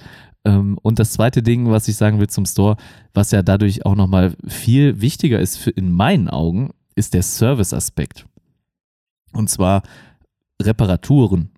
Ähm, Und das zweite Ding, was ich sagen will zum Store, was ja dadurch auch nochmal viel wichtiger ist für, in meinen Augen, ist der Service-Aspekt. Und zwar Reparaturen.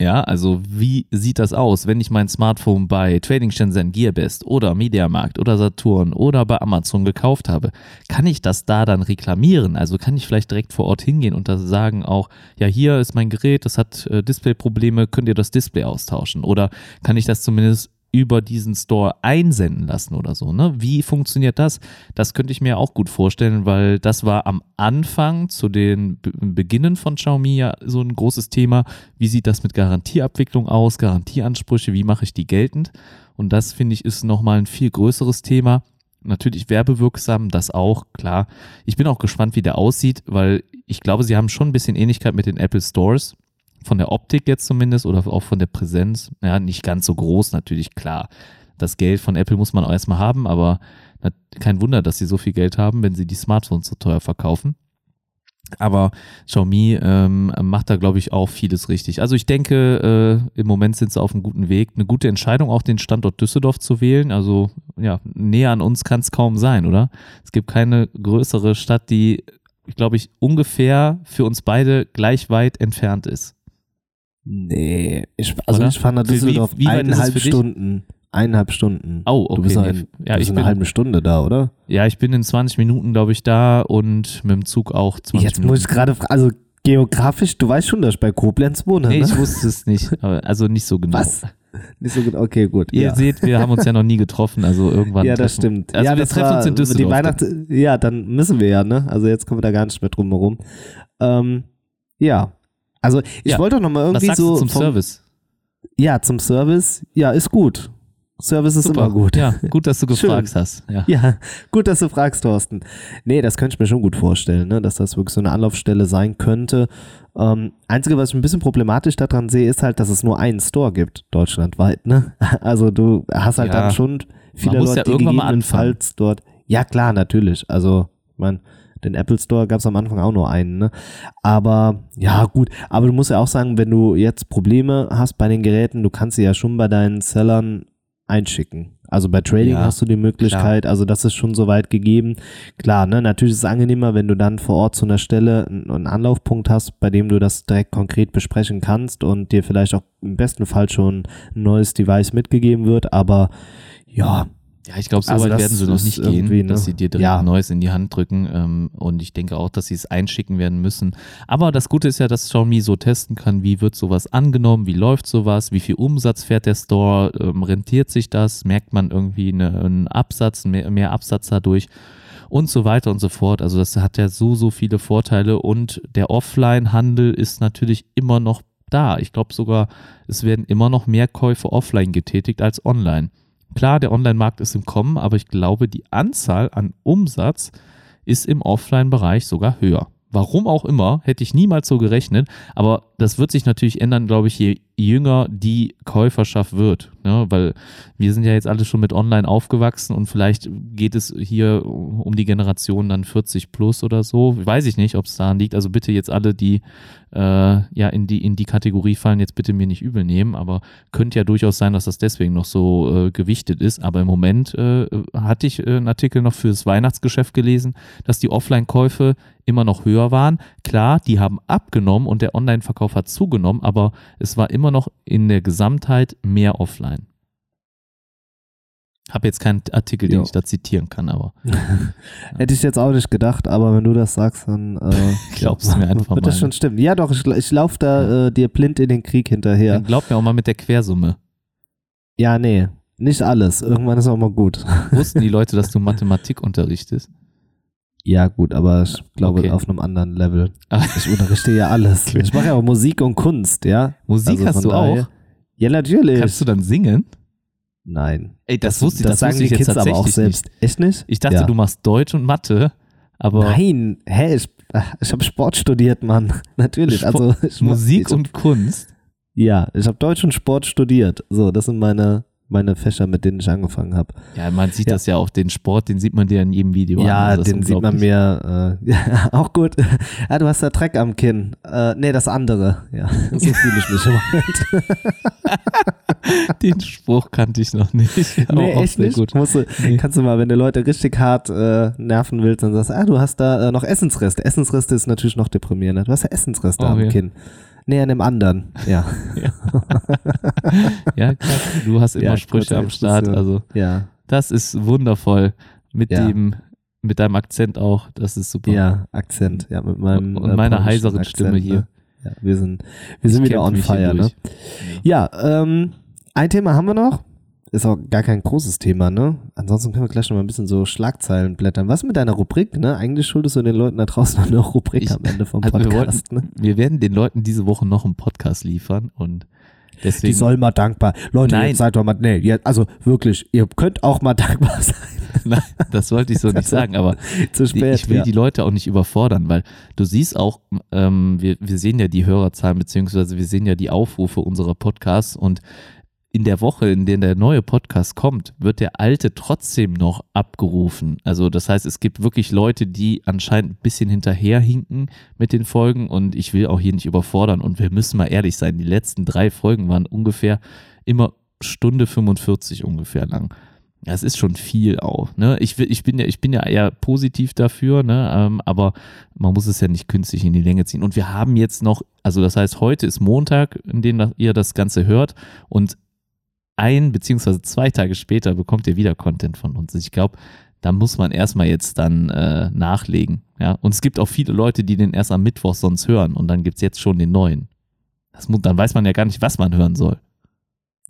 Ja, also wie sieht das aus, wenn ich mein Smartphone bei Trading Shenzhen, Gearbest oder Mediamarkt oder Saturn oder bei Amazon gekauft habe? Kann ich das da dann reklamieren? Also kann ich vielleicht direkt vor Ort hingehen und da sagen auch, ja, hier ist mein Gerät, das hat äh, Displayprobleme, könnt ihr das Display austauschen? Oder kann ich das zumindest über diesen Store einsenden lassen oder so, ne? Wie funktioniert das? Das könnte ich mir auch gut vorstellen, weil das war am Anfang zu den Be Beginnen von Xiaomi ja so ein großes Thema. Wie sieht das mit Garantieabwicklung aus? Garantieansprüche, wie mache ich die geltend? Und das finde ich ist nochmal ein viel größeres Thema. Natürlich werbewirksam, das auch, klar. Ich bin auch gespannt, wie der aussieht, weil ich glaube, sie haben schon ein bisschen Ähnlichkeit mit den Apple Stores. Von der Optik jetzt zumindest oder auch von der Präsenz. Ja, nicht ganz so groß, natürlich, klar. Das Geld von Apple muss man auch erstmal haben, aber kein Wunder, dass sie so viel Geld haben, wenn sie die Smartphones so teuer verkaufen. Aber Xiaomi ähm, macht da, glaube ich, auch vieles richtig. Also ich denke, äh, im Moment sind sie auf einem guten Weg. Eine gute Entscheidung, auch den Standort Düsseldorf zu wählen. Also ja, näher an uns kann es kaum sein, oder? Es gibt keine größere Stadt, die, glaube ich, ungefähr für uns beide gleich weit entfernt ist. Nee, ich, also Oder? ich fahre nach Wie- wie- Düsseldorf wie es eineinhalb? Stunden. Eineinhalb Stunden. Oh, Du bist, okay. noch nee. in, ja, du bist ich in bin, halben Stunde da, oder? ja, ich bin in 20 Minuten, glaube ich, da und mit dem Zug auch 20 Jetzt Minuten. muss ich gerade, fra- also geografisch, du weißt schon, dass ich bei Koblenz wohne, Nee, ne? ich wusste es nicht. Also nicht so genau. Was? Nicht so gut, okay, gut. Ihr ja. seht, wir haben uns ja noch nie getroffen, also irgendwann. [laughs] Ja, das treffen- stimmt. Also ja, wir treffen war uns in Die Düsseldorf. Weihnachts ja, dann müssen wir ja, ne? Also jetzt kommen wir da gar nicht mehr drum herum. Ähm, ja. Also ich Ja. wollte doch noch mal Was irgendwie sagst so du zum vom- Service? Ja, zum Service. Ja, ist gut. Service ist immer gut. Ja, gut, dass du [laughs] Schön. gefragt hast. Ja. Ja, gut, dass du fragst, Thorsten. Nee, das könnte ich mir schon gut vorstellen, ne? dass das wirklich so eine Anlaufstelle sein könnte. Ähm, Einzige, was ich ein bisschen problematisch daran sehe, ist halt, dass es nur einen Store gibt, deutschlandweit. Ne? [laughs] Also du hast halt Ja. dann schon viele Leute, ja die irgendwann mal gegebenenfalls dort. Ja, klar, natürlich. Also, ich meine, den Apple Store gab es am Anfang auch nur einen, ne? Aber ja, gut. Aber du musst ja auch sagen, wenn du jetzt Probleme hast bei den Geräten, du kannst sie ja schon bei deinen Sellern einschicken. Also bei Trading Ja, hast du die Möglichkeit, also das ist schon soweit gegeben. Klar, ne, natürlich ist es angenehmer, wenn du dann vor Ort zu einer Stelle einen Anlaufpunkt hast, bei dem du das direkt konkret besprechen kannst und dir vielleicht auch im besten Fall schon ein neues Device mitgegeben wird, aber ja, Ja, ich glaube, so Also weit werden sie noch nicht gehen, ne? dass sie dir direkt Ja. ein neues in die Hand drücken. Ähm, und ich denke auch, dass sie es einschicken werden müssen. Aber das Gute ist ja, dass Xiaomi so testen kann, wie wird sowas angenommen, wie läuft sowas, wie viel Umsatz fährt der Store, ähm, rentiert sich das, merkt man irgendwie eine, einen Absatz, mehr, mehr Absatz dadurch. und so weiter und so fort. Also das hat ja so, so viele Vorteile und der Offline-Handel ist natürlich immer noch da. Ich glaube sogar, es werden immer noch mehr Käufe offline getätigt als online. Klar, der Online-Markt ist im Kommen, aber ich glaube, die Anzahl an Umsatz ist im Offline-Bereich sogar höher. Warum auch immer, hätte ich niemals so gerechnet, aber das wird sich natürlich ändern, glaube ich, je jünger die Käuferschaft wird. Ne? Weil wir sind ja jetzt alle schon mit Online aufgewachsen und vielleicht geht es hier um die Generation dann 40 plus oder so. Weiß ich nicht, ob es daran liegt. Also bitte jetzt alle, die äh, ja in die, in die Kategorie fallen, jetzt bitte mir nicht übel nehmen. Aber könnte ja durchaus sein, dass das deswegen noch so äh, gewichtet ist. Aber im Moment äh, hatte ich äh, einen Artikel noch fürs Weihnachtsgeschäft gelesen, dass die Offline-Käufe immer noch höher waren. Klar, die haben abgenommen und der Online-Verkauf hat zugenommen, aber es war immer noch in der Gesamtheit mehr offline. Habe jetzt keinen Artikel, den Jo. ich da zitieren kann, aber [laughs] Hätte ich jetzt auch nicht gedacht, aber wenn du das sagst, dann äh, [laughs] Glaub's mir einfach wird das mal. schon stimmen. Ja, doch, ich, ich laufe da äh, dir blind in den Krieg hinterher. dann glaub mir auch mal mit der Quersumme. Ja, nee, nicht alles. Irgendwann ist auch mal gut. Wussten die [laughs] Leute, dass du Mathematik unterrichtest? Ja, gut, aber ich glaube Okay. auf einem anderen Level. Ich unterrichte ja alles. [laughs] Okay. Ich mache ja auch Musik und Kunst, ja. Musik Also hast du daher- auch? Ja, natürlich. Kannst du dann singen? Nein. Ey, das, wusste ich, das, sagen wusste die Kids aber auch selbst. Echt nicht? Nicht. Ich dachte, ja. du machst Deutsch und Mathe, aber Nein, hä, ich, ich habe Sport studiert, Mann. [laughs] Natürlich. Sport- also mach- Musik hab, und Kunst. Ja, ich habe Deutsch und Sport studiert. So, das sind meine, meine Fächer, mit denen ich angefangen habe. Ja, man sieht Ja. das ja auch, den Sport, den sieht man dir in jedem Video an. Ja, ist den sieht man mir äh, [laughs] ja, auch gut. Ah, du hast da Dreck am Kinn. Äh, nee, das andere. Ja, [laughs] so fühle ich mich im Moment. [laughs] Den Spruch kannte ich noch nicht. Aber nee, echt nicht. gut. Musst du, Nee. Kannst du mal, wenn du Leute richtig hart äh, nerven willst, dann sagst du, ah, du hast da äh, noch Essensreste. Essensreste ist natürlich noch deprimierender. Du hast ja Essensreste Oh, am. Kinn. Nee, an dem anderen. Ja. [laughs] Ja, klar, du hast immer Ja, Sprüche am Start. Exkursion. Also Ja. das ist wundervoll. Mit Ja. dem, mit deinem Akzent auch. Das ist super. Ja, Akzent. Ja, mit meinem. Und äh, meiner heiseren Akzent, Stimme hier. Ne? Ja, wir sind, wir sind Ich wieder on fire, ne? Ja, ähm, ein Thema haben wir noch. Ist auch gar kein großes Thema, ne? Ansonsten können wir gleich noch mal ein bisschen so Schlagzeilen blättern. Was mit deiner Rubrik, ne? Eigentlich schuldest du den Leuten da draußen noch eine Rubrik Ich- am Ende vom also wir Podcast, ne? Wir werden den Leuten diese Woche noch einen Podcast liefern und deswegen. Die soll mal dankbar. Leute, Nein. jetzt seid doch mal, nee, jetzt, also wirklich, ihr könnt auch mal dankbar [laughs] sein. Nein, das wollte ich so nicht sagen, aber Zu die, spät. ich will ja. die Leute auch nicht überfordern, weil du siehst auch, ähm, wir, wir sehen ja die Hörerzahlen, beziehungsweise wir sehen ja die Aufrufe unserer Podcasts und in der Woche, in der der neue Podcast kommt, wird der alte trotzdem noch abgerufen. Also das heißt, es gibt wirklich Leute, die anscheinend ein bisschen hinterherhinken mit den Folgen und ich will auch hier nicht überfordern und wir müssen mal ehrlich sein, die letzten drei Folgen waren ungefähr immer Stunde 45 ungefähr lang. Das ist schon viel auch. Ne? Ich, ich, bin ja, ich bin ja eher positiv dafür, ne? ähm, aber man muss es ja nicht künstlich in die Länge ziehen. Und wir haben jetzt noch, also das heißt, heute ist Montag, in dem ihr das Ganze hört und ein beziehungsweise zwei Tage später bekommt ihr wieder Content von uns. Ich glaube, da muss man erstmal jetzt dann äh, nachlegen. Ja? Und es gibt auch viele Leute, die den erst am Mittwoch sonst hören und dann gibt es jetzt schon den neuen. Das muss, dann weiß man ja gar nicht, was man hören soll.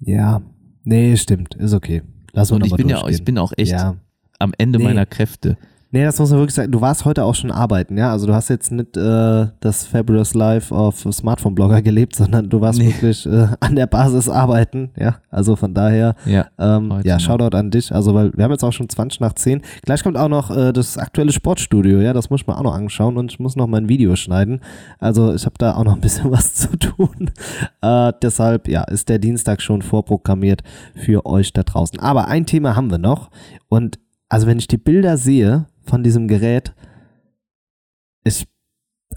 Ja, nee, stimmt, ist okay. Lass uns Und ich bin ja, ich bin auch echt Ja. am Ende Nee. meiner Kräfte. Nee, das muss man wirklich sagen. Du warst heute auch schon arbeiten, ja? Also du hast jetzt nicht äh, das Fabulous Life auf Smartphone-Blogger gelebt, sondern du warst Nee. wirklich äh, [laughs] an der Basis arbeiten, ja? Also von daher, Ja. ähm, ja. Shoutout an dich. Also weil wir haben jetzt auch schon 20 nach 10. Gleich kommt auch noch äh, das aktuelle Sportstudio, ja? Das muss ich mir auch noch anschauen und ich muss noch mein Video schneiden. Also ich habe da auch noch ein bisschen [laughs] was zu tun. Äh, deshalb, ja, ist der Dienstag schon vorprogrammiert für euch da draußen. Aber ein Thema haben wir noch und also wenn ich die Bilder sehe von diesem Gerät, ich,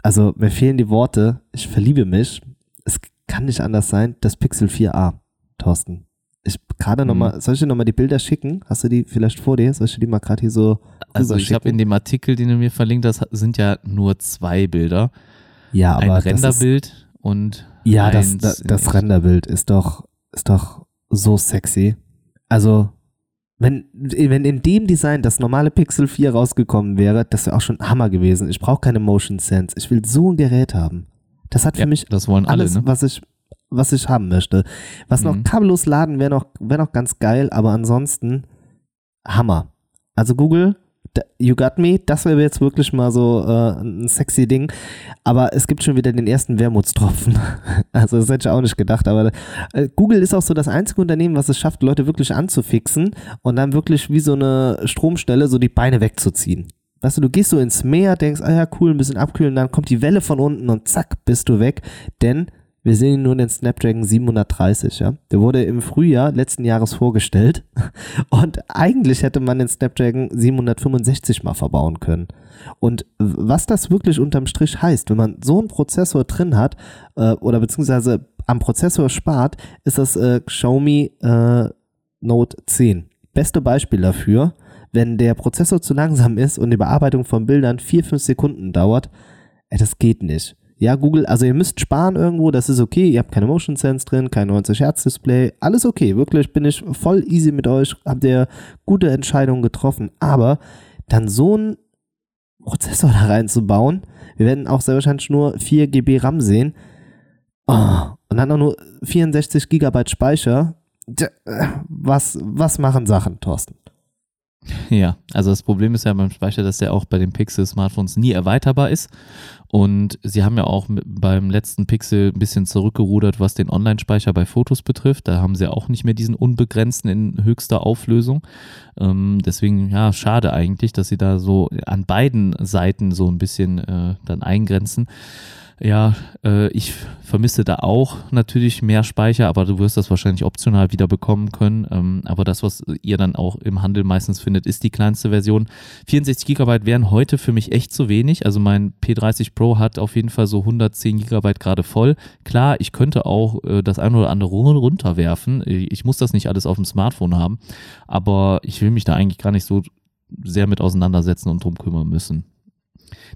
also mir fehlen die Worte, ich verliebe mich. Es kann nicht anders sein, das Pixel 4a, Thorsten. Ich gerade Mhm. nochmal, soll ich dir nochmal die Bilder schicken? Hast du die vielleicht vor dir? Soll ich dir die mal gerade hier so Also ich habe in dem Artikel, den du mir verlinkt hast, sind ja nur zwei Bilder. Ja, aber ein Renderbild und Ja, das, das, das. Renderbild ist doch, ist doch so sexy. Also, wenn, wenn in dem Design das normale Pixel 4 rausgekommen wäre, das wäre auch schon Hammer gewesen. Ich brauche keine Motion Sense. Ich will so ein Gerät haben. Das hat für Ja, mich das wollen alle, alles, ne? was ich was ich haben möchte. Was noch Mhm. kabellos laden wäre noch, wäre noch ganz geil, aber ansonsten Hammer. Also Google, You Got Me, das wäre jetzt wirklich mal so äh, ein sexy Ding. Aber es gibt schon wieder den ersten Wermutstropfen. [laughs] Also das hätte ich auch nicht gedacht. Aber äh, Google ist auch so das einzige Unternehmen, was es schafft, Leute wirklich anzufixen und dann wirklich wie so eine Stromstelle so die Beine wegzuziehen. Weißt du, du gehst so ins Meer, denkst, ah ja, cool, ein bisschen abkühlen, dann kommt die Welle von unten und zack, bist du weg. Denn wir sehen nur den Snapdragon 730, ja. Der wurde im Frühjahr letzten Jahres vorgestellt [laughs] und eigentlich hätte man den Snapdragon 765 mal verbauen können. Und was das wirklich unterm Strich heißt, wenn man so einen Prozessor drin hat äh, oder beziehungsweise am Prozessor spart, ist das äh, Xiaomi äh, Note 10. Beste Beispiel dafür, wenn der Prozessor zu langsam ist und die Bearbeitung von Bildern 4-5 Sekunden dauert, ey, das geht nicht. Ja, Google, also ihr müsst sparen irgendwo, das ist okay, ihr habt keine Motion Sense drin, kein 90 Hertz Display, alles okay, wirklich bin ich voll easy mit euch, habt ihr gute Entscheidungen getroffen, aber dann so einen Prozessor da reinzubauen, wir werden auch sehr wahrscheinlich nur 4 GB RAM sehen oh, und dann auch nur 64 Gigabyte Speicher, was, was machen Sachen, Thorsten? Ja, also das Problem ist ja beim Speicher, dass der auch bei den Pixel-Smartphones nie erweiterbar ist. Und sie haben ja auch beim letzten Pixel ein bisschen zurückgerudert, was den Online-Speicher bei Fotos betrifft. Da haben sie auch nicht mehr diesen unbegrenzten in höchster Auflösung. Ähm, deswegen, ja, schade eigentlich, dass sie da so an beiden Seiten so ein bisschen äh, dann eingrenzen. Ja, äh, ich vermisse da auch natürlich mehr Speicher, aber du wirst das wahrscheinlich optional wieder bekommen können. Ähm, aber das, was ihr dann auch im Handel meistens findet, ist die kleinste Version. 64 Gigabyte wären heute für mich echt zu wenig. Also mein P30 Pro hat auf jeden Fall so 110 Gigabyte gerade voll. Klar, ich könnte auch äh, das eine oder andere run- runterwerfen. Ich muss das nicht alles auf dem Smartphone haben, aber ich will mich da eigentlich gar nicht so sehr mit auseinandersetzen und drum kümmern müssen.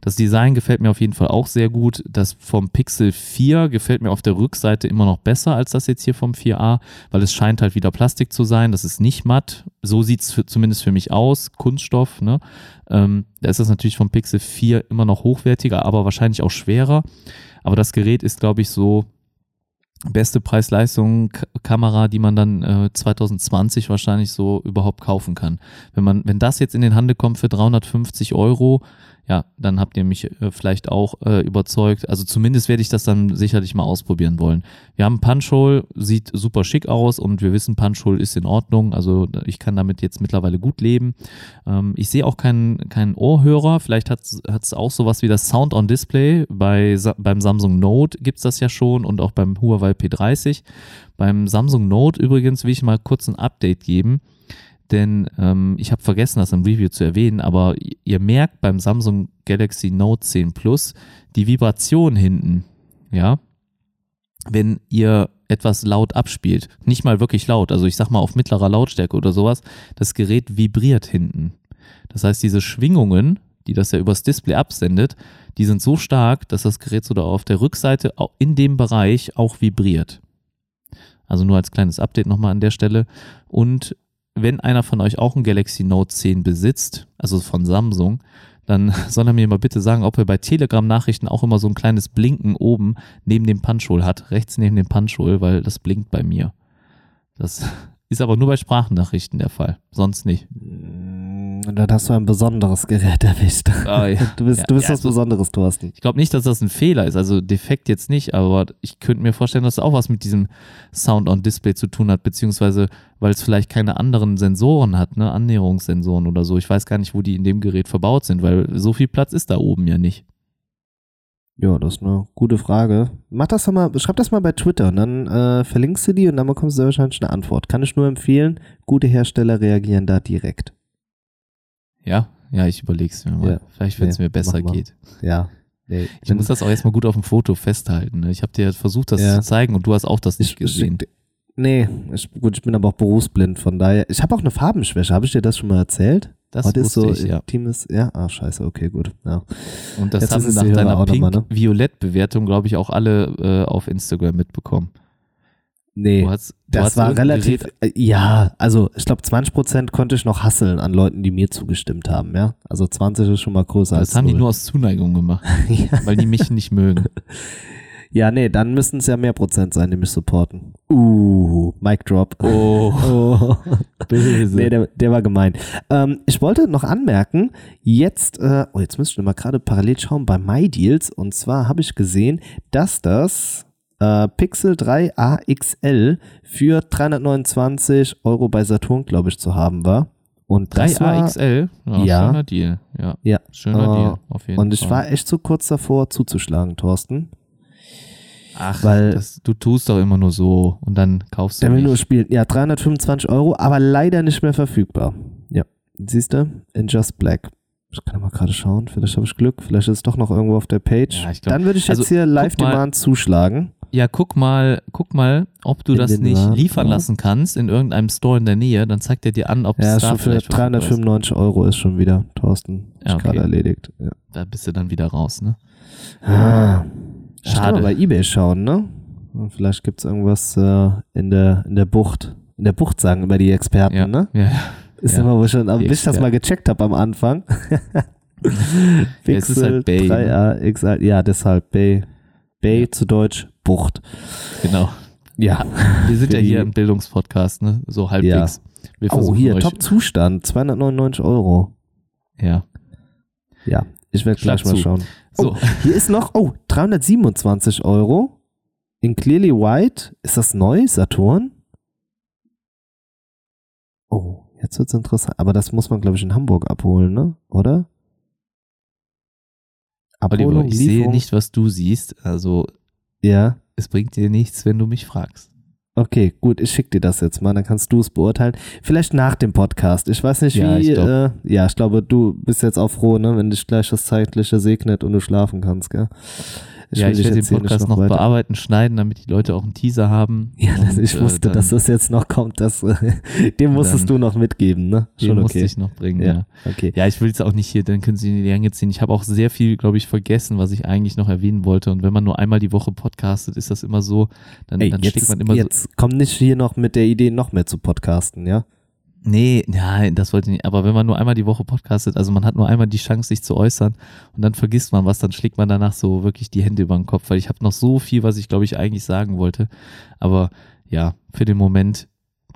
Das Design gefällt mir auf jeden Fall auch sehr gut. Das vom Pixel 4 gefällt mir auf der Rückseite immer noch besser als das jetzt hier vom 4a, weil es scheint halt wieder Plastik zu sein. Das ist nicht matt. So sieht es zumindest für mich aus. Kunststoff. Ne? Ähm, da ist das natürlich vom Pixel 4 immer noch hochwertiger, aber wahrscheinlich auch schwerer. Aber das Gerät ist, glaube ich, so beste Preis-Leistung K- Kamera, die man dann äh, 2020 wahrscheinlich so überhaupt kaufen kann. Wenn man, wenn das jetzt in den Handel kommt für 350 Euro, ja, dann habt ihr mich äh, vielleicht auch äh, überzeugt. Also zumindest werde ich das dann sicherlich mal ausprobieren wollen. Wir haben Punchhole, sieht super schick aus und wir wissen, Punchhole ist in Ordnung. Also ich kann damit jetzt mittlerweile gut leben. Ähm, ich sehe auch keinen keinen Ohrhörer. Vielleicht hat es auch sowas wie das Sound on Display. Bei, beim Samsung Note gibt es das ja schon und auch beim Huawei P30. Beim Samsung Note übrigens will ich mal kurz ein Update geben denn ähm, ich habe vergessen, das im Review zu erwähnen, aber ihr merkt beim Samsung Galaxy Note 10 Plus die Vibration hinten, ja, wenn ihr etwas laut abspielt, nicht mal wirklich laut, also ich sag mal auf mittlerer Lautstärke oder sowas, das Gerät vibriert hinten. Das heißt, diese Schwingungen, die das ja übers Display absendet, die sind so stark, dass das Gerät so da auf der Rückseite in dem Bereich auch vibriert. Also nur als kleines Update nochmal an der Stelle. Und wenn einer von euch auch ein Galaxy Note 10 besitzt, also von Samsung, dann [laughs] soll er mir mal bitte sagen, ob er bei Telegram-Nachrichten auch immer so ein kleines Blinken oben neben dem Punchhole hat, rechts neben dem Punchhole, weil das blinkt bei mir. Das [laughs] ist aber nur bei Sprachnachrichten der Fall, sonst nicht. Und dann hast du ein besonderes Gerät [laughs] erwischt. Ah, ja. Du bist, Ja, du bist ja, was also- Besonderes, Thorsten. Ich glaube nicht, dass das ein Fehler ist, also defekt jetzt nicht, aber ich könnte mir vorstellen, dass es auch was mit diesem Sound on Display zu tun hat, beziehungsweise weil es vielleicht keine anderen Sensoren hat, ne, Annäherungssensoren oder so. Ich weiß gar nicht, wo die in dem Gerät verbaut sind, weil so viel Platz ist da oben ja nicht. Ja, das ist eine gute Frage. Mach das doch mal, schreib das mal bei Twitter und dann äh, verlinkst du die und dann bekommst du wahrscheinlich eine Antwort. Kann ich nur empfehlen, gute Hersteller reagieren da direkt. Ja, ja, ich überlege es mir mal. Ja. Vielleicht, wenn es Nee, mir besser geht. Ja. Nee, Ich muss das auch erstmal gut auf dem Foto festhalten. Ne? Ich habe dir versucht, das Ja. zu zeigen und du hast auch das nicht ich, gesehen. Ich, nee, ich, gut, ich bin aber auch berufsblind, von daher. Ich habe auch eine Farbenschwäche. Habe ich dir das schon mal erzählt? Das Heute ist so ich, ja. Ist, ja, ah, scheiße, okay, gut. Ja. Und das Jetzt haben nach deiner ne? Pink-Violett-Bewertung, glaube ich, auch alle äh, auf Instagram mitbekommen. Nee, Du hast, du das war relativ, Gerät- äh, ja, also ich glaube 20% konnte ich noch hasseln an Leuten, die mir zugestimmt haben, ja. Also 20 ist schon mal größer als Das haben die null. nur aus Zuneigung gemacht, [laughs] ja. weil die mich nicht mögen. [laughs] ja, nee, dann müssten es ja mehr Prozent sein, die mich supporten. Uh, Mic Drop. Oh, [laughs] Oh. Böse. Nee, der, der war gemein. Ähm, ich wollte noch anmerken, jetzt, äh, oh, jetzt müsste ich mal gerade parallel schauen bei MyDeals. Und zwar habe ich gesehen, dass das äh, Pixel 3 AXL für 329 Euro bei Saturn, glaube ich, zu haben war. Und das war, 3AXL? Ja, Ja. Schöner Deal. Ja, Ja. schöner Äh, Deal. Auf jeden Und ich Fall. war echt so kurz davor zuzuschlagen, Thorsten. Ach, weil- das, du tust doch immer nur so und dann kaufst du Der will nur spielen. Ja, 325 Euro, aber leider nicht mehr verfügbar. Ja, siehst du? In Just Black. Ich kann mal gerade schauen. Vielleicht habe ich Glück. Vielleicht ist es doch noch irgendwo auf der Page. Ja, glaub- Dann würde ich jetzt also, hier Live. Demand zuschlagen. Ja, guck mal, guck mal, ob du In das nicht Laden liefern drauf. lassen kannst in irgendeinem Store in der Nähe. Dann zeigt er dir an, ob Ja, es da schon für vielleicht verfügbar ist. 395 Euro ist schon wieder, Thorsten. Ja, okay. gerade erledigt. Ja. Da bist du dann wieder raus, ne? Ah. Schade. mal bei Ebay schauen, ne? Und vielleicht gibt es irgendwas äh, in, der, in der Bucht. In der Bucht sagen immer die Experten, Ja, ne? ja, ja. Ist Ja, immer, wo schon, bis ich das mal gecheckt habe am Anfang. [laughs] [laughs] es ist halt Bay, 3A XL, ja, deshalb Bay. Bay zu Deutsch Bucht. genau. Ja. Wir sind ja hier im Bildungspodcast, ne? So halbwegs. Wir Oh, hier, Top-Zustand, 299 Euro. Ja. Ja, ich werde gleich mal schauen. So, Hier ist noch, oh, 327 Euro. In Clearly White. Ist das neu, Saturn? Oh, jetzt wird's interessant. Aber das muss man, glaube ich, in Hamburg abholen, ne? Oder? Oliver, ich sehe Lieferung? nicht, was du siehst. Also, Ja. es bringt dir nichts, wenn du mich fragst. Okay, gut, ich schicke dir das jetzt mal, dann kannst du es beurteilen. Vielleicht nach dem Podcast. Ich weiß nicht, Ja, wie. ich äh, ja, ich glaube, du bist jetzt auch froh, ne, wenn dich gleich das Zeitliche segnet und du schlafen kannst, gell? Ja, ich werde den jetzt Podcast noch, weiter- bearbeiten, schneiden, damit die Leute auch einen Teaser haben. Ja, Und, ich äh, wusste, dann- dass das jetzt noch kommt. Das, [laughs] den musstest Dann- du noch mitgeben, ne? Den Schon musste okay. ich noch bringen, Ja, ja. okay. Ja, ich will es auch nicht hier, dann können Sie in die Länge ziehen. Ich habe auch sehr viel, glaube ich, vergessen, was ich eigentlich noch erwähnen wollte. Und wenn man nur einmal die Woche podcastet, ist das immer so, dann, Ey, dann jetzt, steckt man immer so. jetzt komm nicht hier noch mit der Idee, noch mehr zu podcasten, ja? Nee, nein, das wollte ich nicht. Aber wenn man nur einmal die Woche podcastet, also man hat nur einmal die Chance, sich zu äußern und dann vergisst man was, dann schlägt man danach so wirklich die Hände über den Kopf, weil ich habe noch so viel, was ich, glaube ich, eigentlich sagen wollte. Aber ja, für den Moment,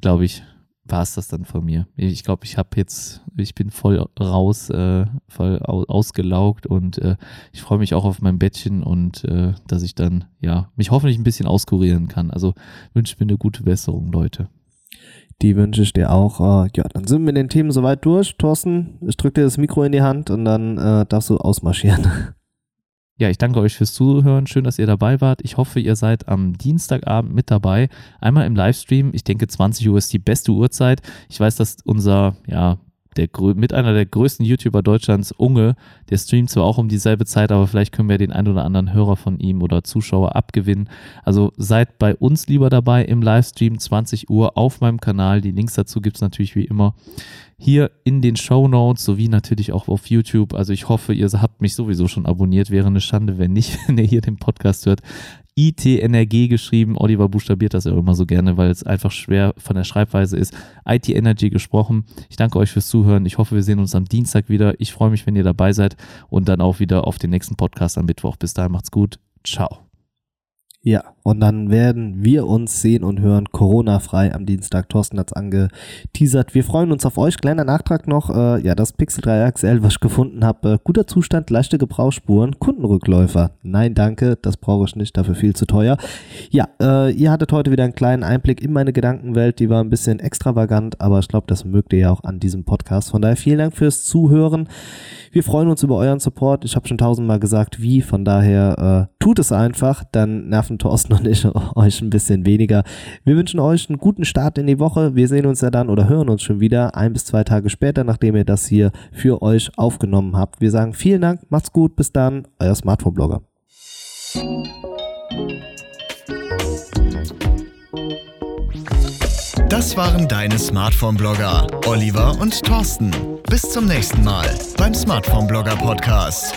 glaube ich, war es das dann von mir. Ich glaube, ich habe jetzt, ich bin voll raus, äh, voll au ausgelaugt und äh, ich freue mich auch auf mein Bettchen und äh, dass ich dann, ja, mich hoffentlich ein bisschen auskurieren kann. Also wünsche mir eine gute Besserung, Leute. Die wünsche ich dir auch. Äh, ja, dann sind wir mit den Themen soweit durch. Thorsten, ich drücke dir das Mikro in die Hand und dann äh, darfst du ausmarschieren. [laughs] Ja, ich danke euch fürs Zuhören. Schön, dass ihr dabei wart. Ich hoffe, ihr seid am Dienstagabend mit dabei. Einmal im Livestream. Ich denke, 20 Uhr ist die beste Uhrzeit. Ich weiß, dass unser, ja, der, mit einer der größten YouTuber Deutschlands, Unge, der streamt zwar auch um dieselbe Zeit, aber vielleicht können wir den ein oder anderen Hörer von ihm oder Zuschauer abgewinnen. Also seid bei uns lieber dabei im Livestream 20 Uhr auf meinem Kanal. Die Links dazu gibt's natürlich wie immer hier in den Show Notes sowie natürlich auch auf YouTube. Also ich hoffe, ihr habt mich sowieso schon abonniert. Wäre eine Schande, wenn nicht, [laughs] wenn ihr hier den Podcast hört. IT-Energie geschrieben. Oliver buchstabiert das ja immer so gerne, weil es einfach schwer von der Schreibweise ist. IT-Energy gesprochen. Ich danke euch fürs Zuhören. Ich hoffe, wir sehen uns am Dienstag wieder. Ich freue mich, wenn ihr dabei seid und dann auch wieder auf den nächsten Podcast am Mittwoch. Bis dahin macht's gut. Ciao. Ja, und dann werden wir uns sehen und hören Corona-frei am Dienstag. Thorsten hat's angeteasert. Wir freuen uns auf euch. Kleiner Nachtrag noch, äh, ja, das Pixel 3 XL, was ich gefunden habe, äh, guter Zustand, leichte Gebrauchsspuren, Kundenrückläufer. Nein, danke, das brauche ich nicht, dafür viel zu teuer. Ja, äh, ihr hattet heute wieder einen kleinen Einblick in meine Gedankenwelt, die war ein bisschen extravagant, aber ich glaube, das mögt ihr ja auch an diesem Podcast. Von daher vielen Dank fürs Zuhören. Wir freuen uns über euren Support. Ich habe schon tausendmal gesagt, wie. Von daher äh, tut es einfach. Dann nerven Thorsten und ich [laughs] euch ein bisschen weniger. Wir wünschen euch einen guten Start in die Woche. Wir sehen uns ja dann oder hören uns schon wieder ein bis zwei Tage später, nachdem ihr das hier für euch aufgenommen habt. Wir sagen vielen Dank, macht's gut, bis dann, euer Smartphone-Blogger. Das waren deine Smartphone-Blogger, Oliver und Thorsten. Bis zum nächsten Mal beim Smartphone-Blogger Podcast.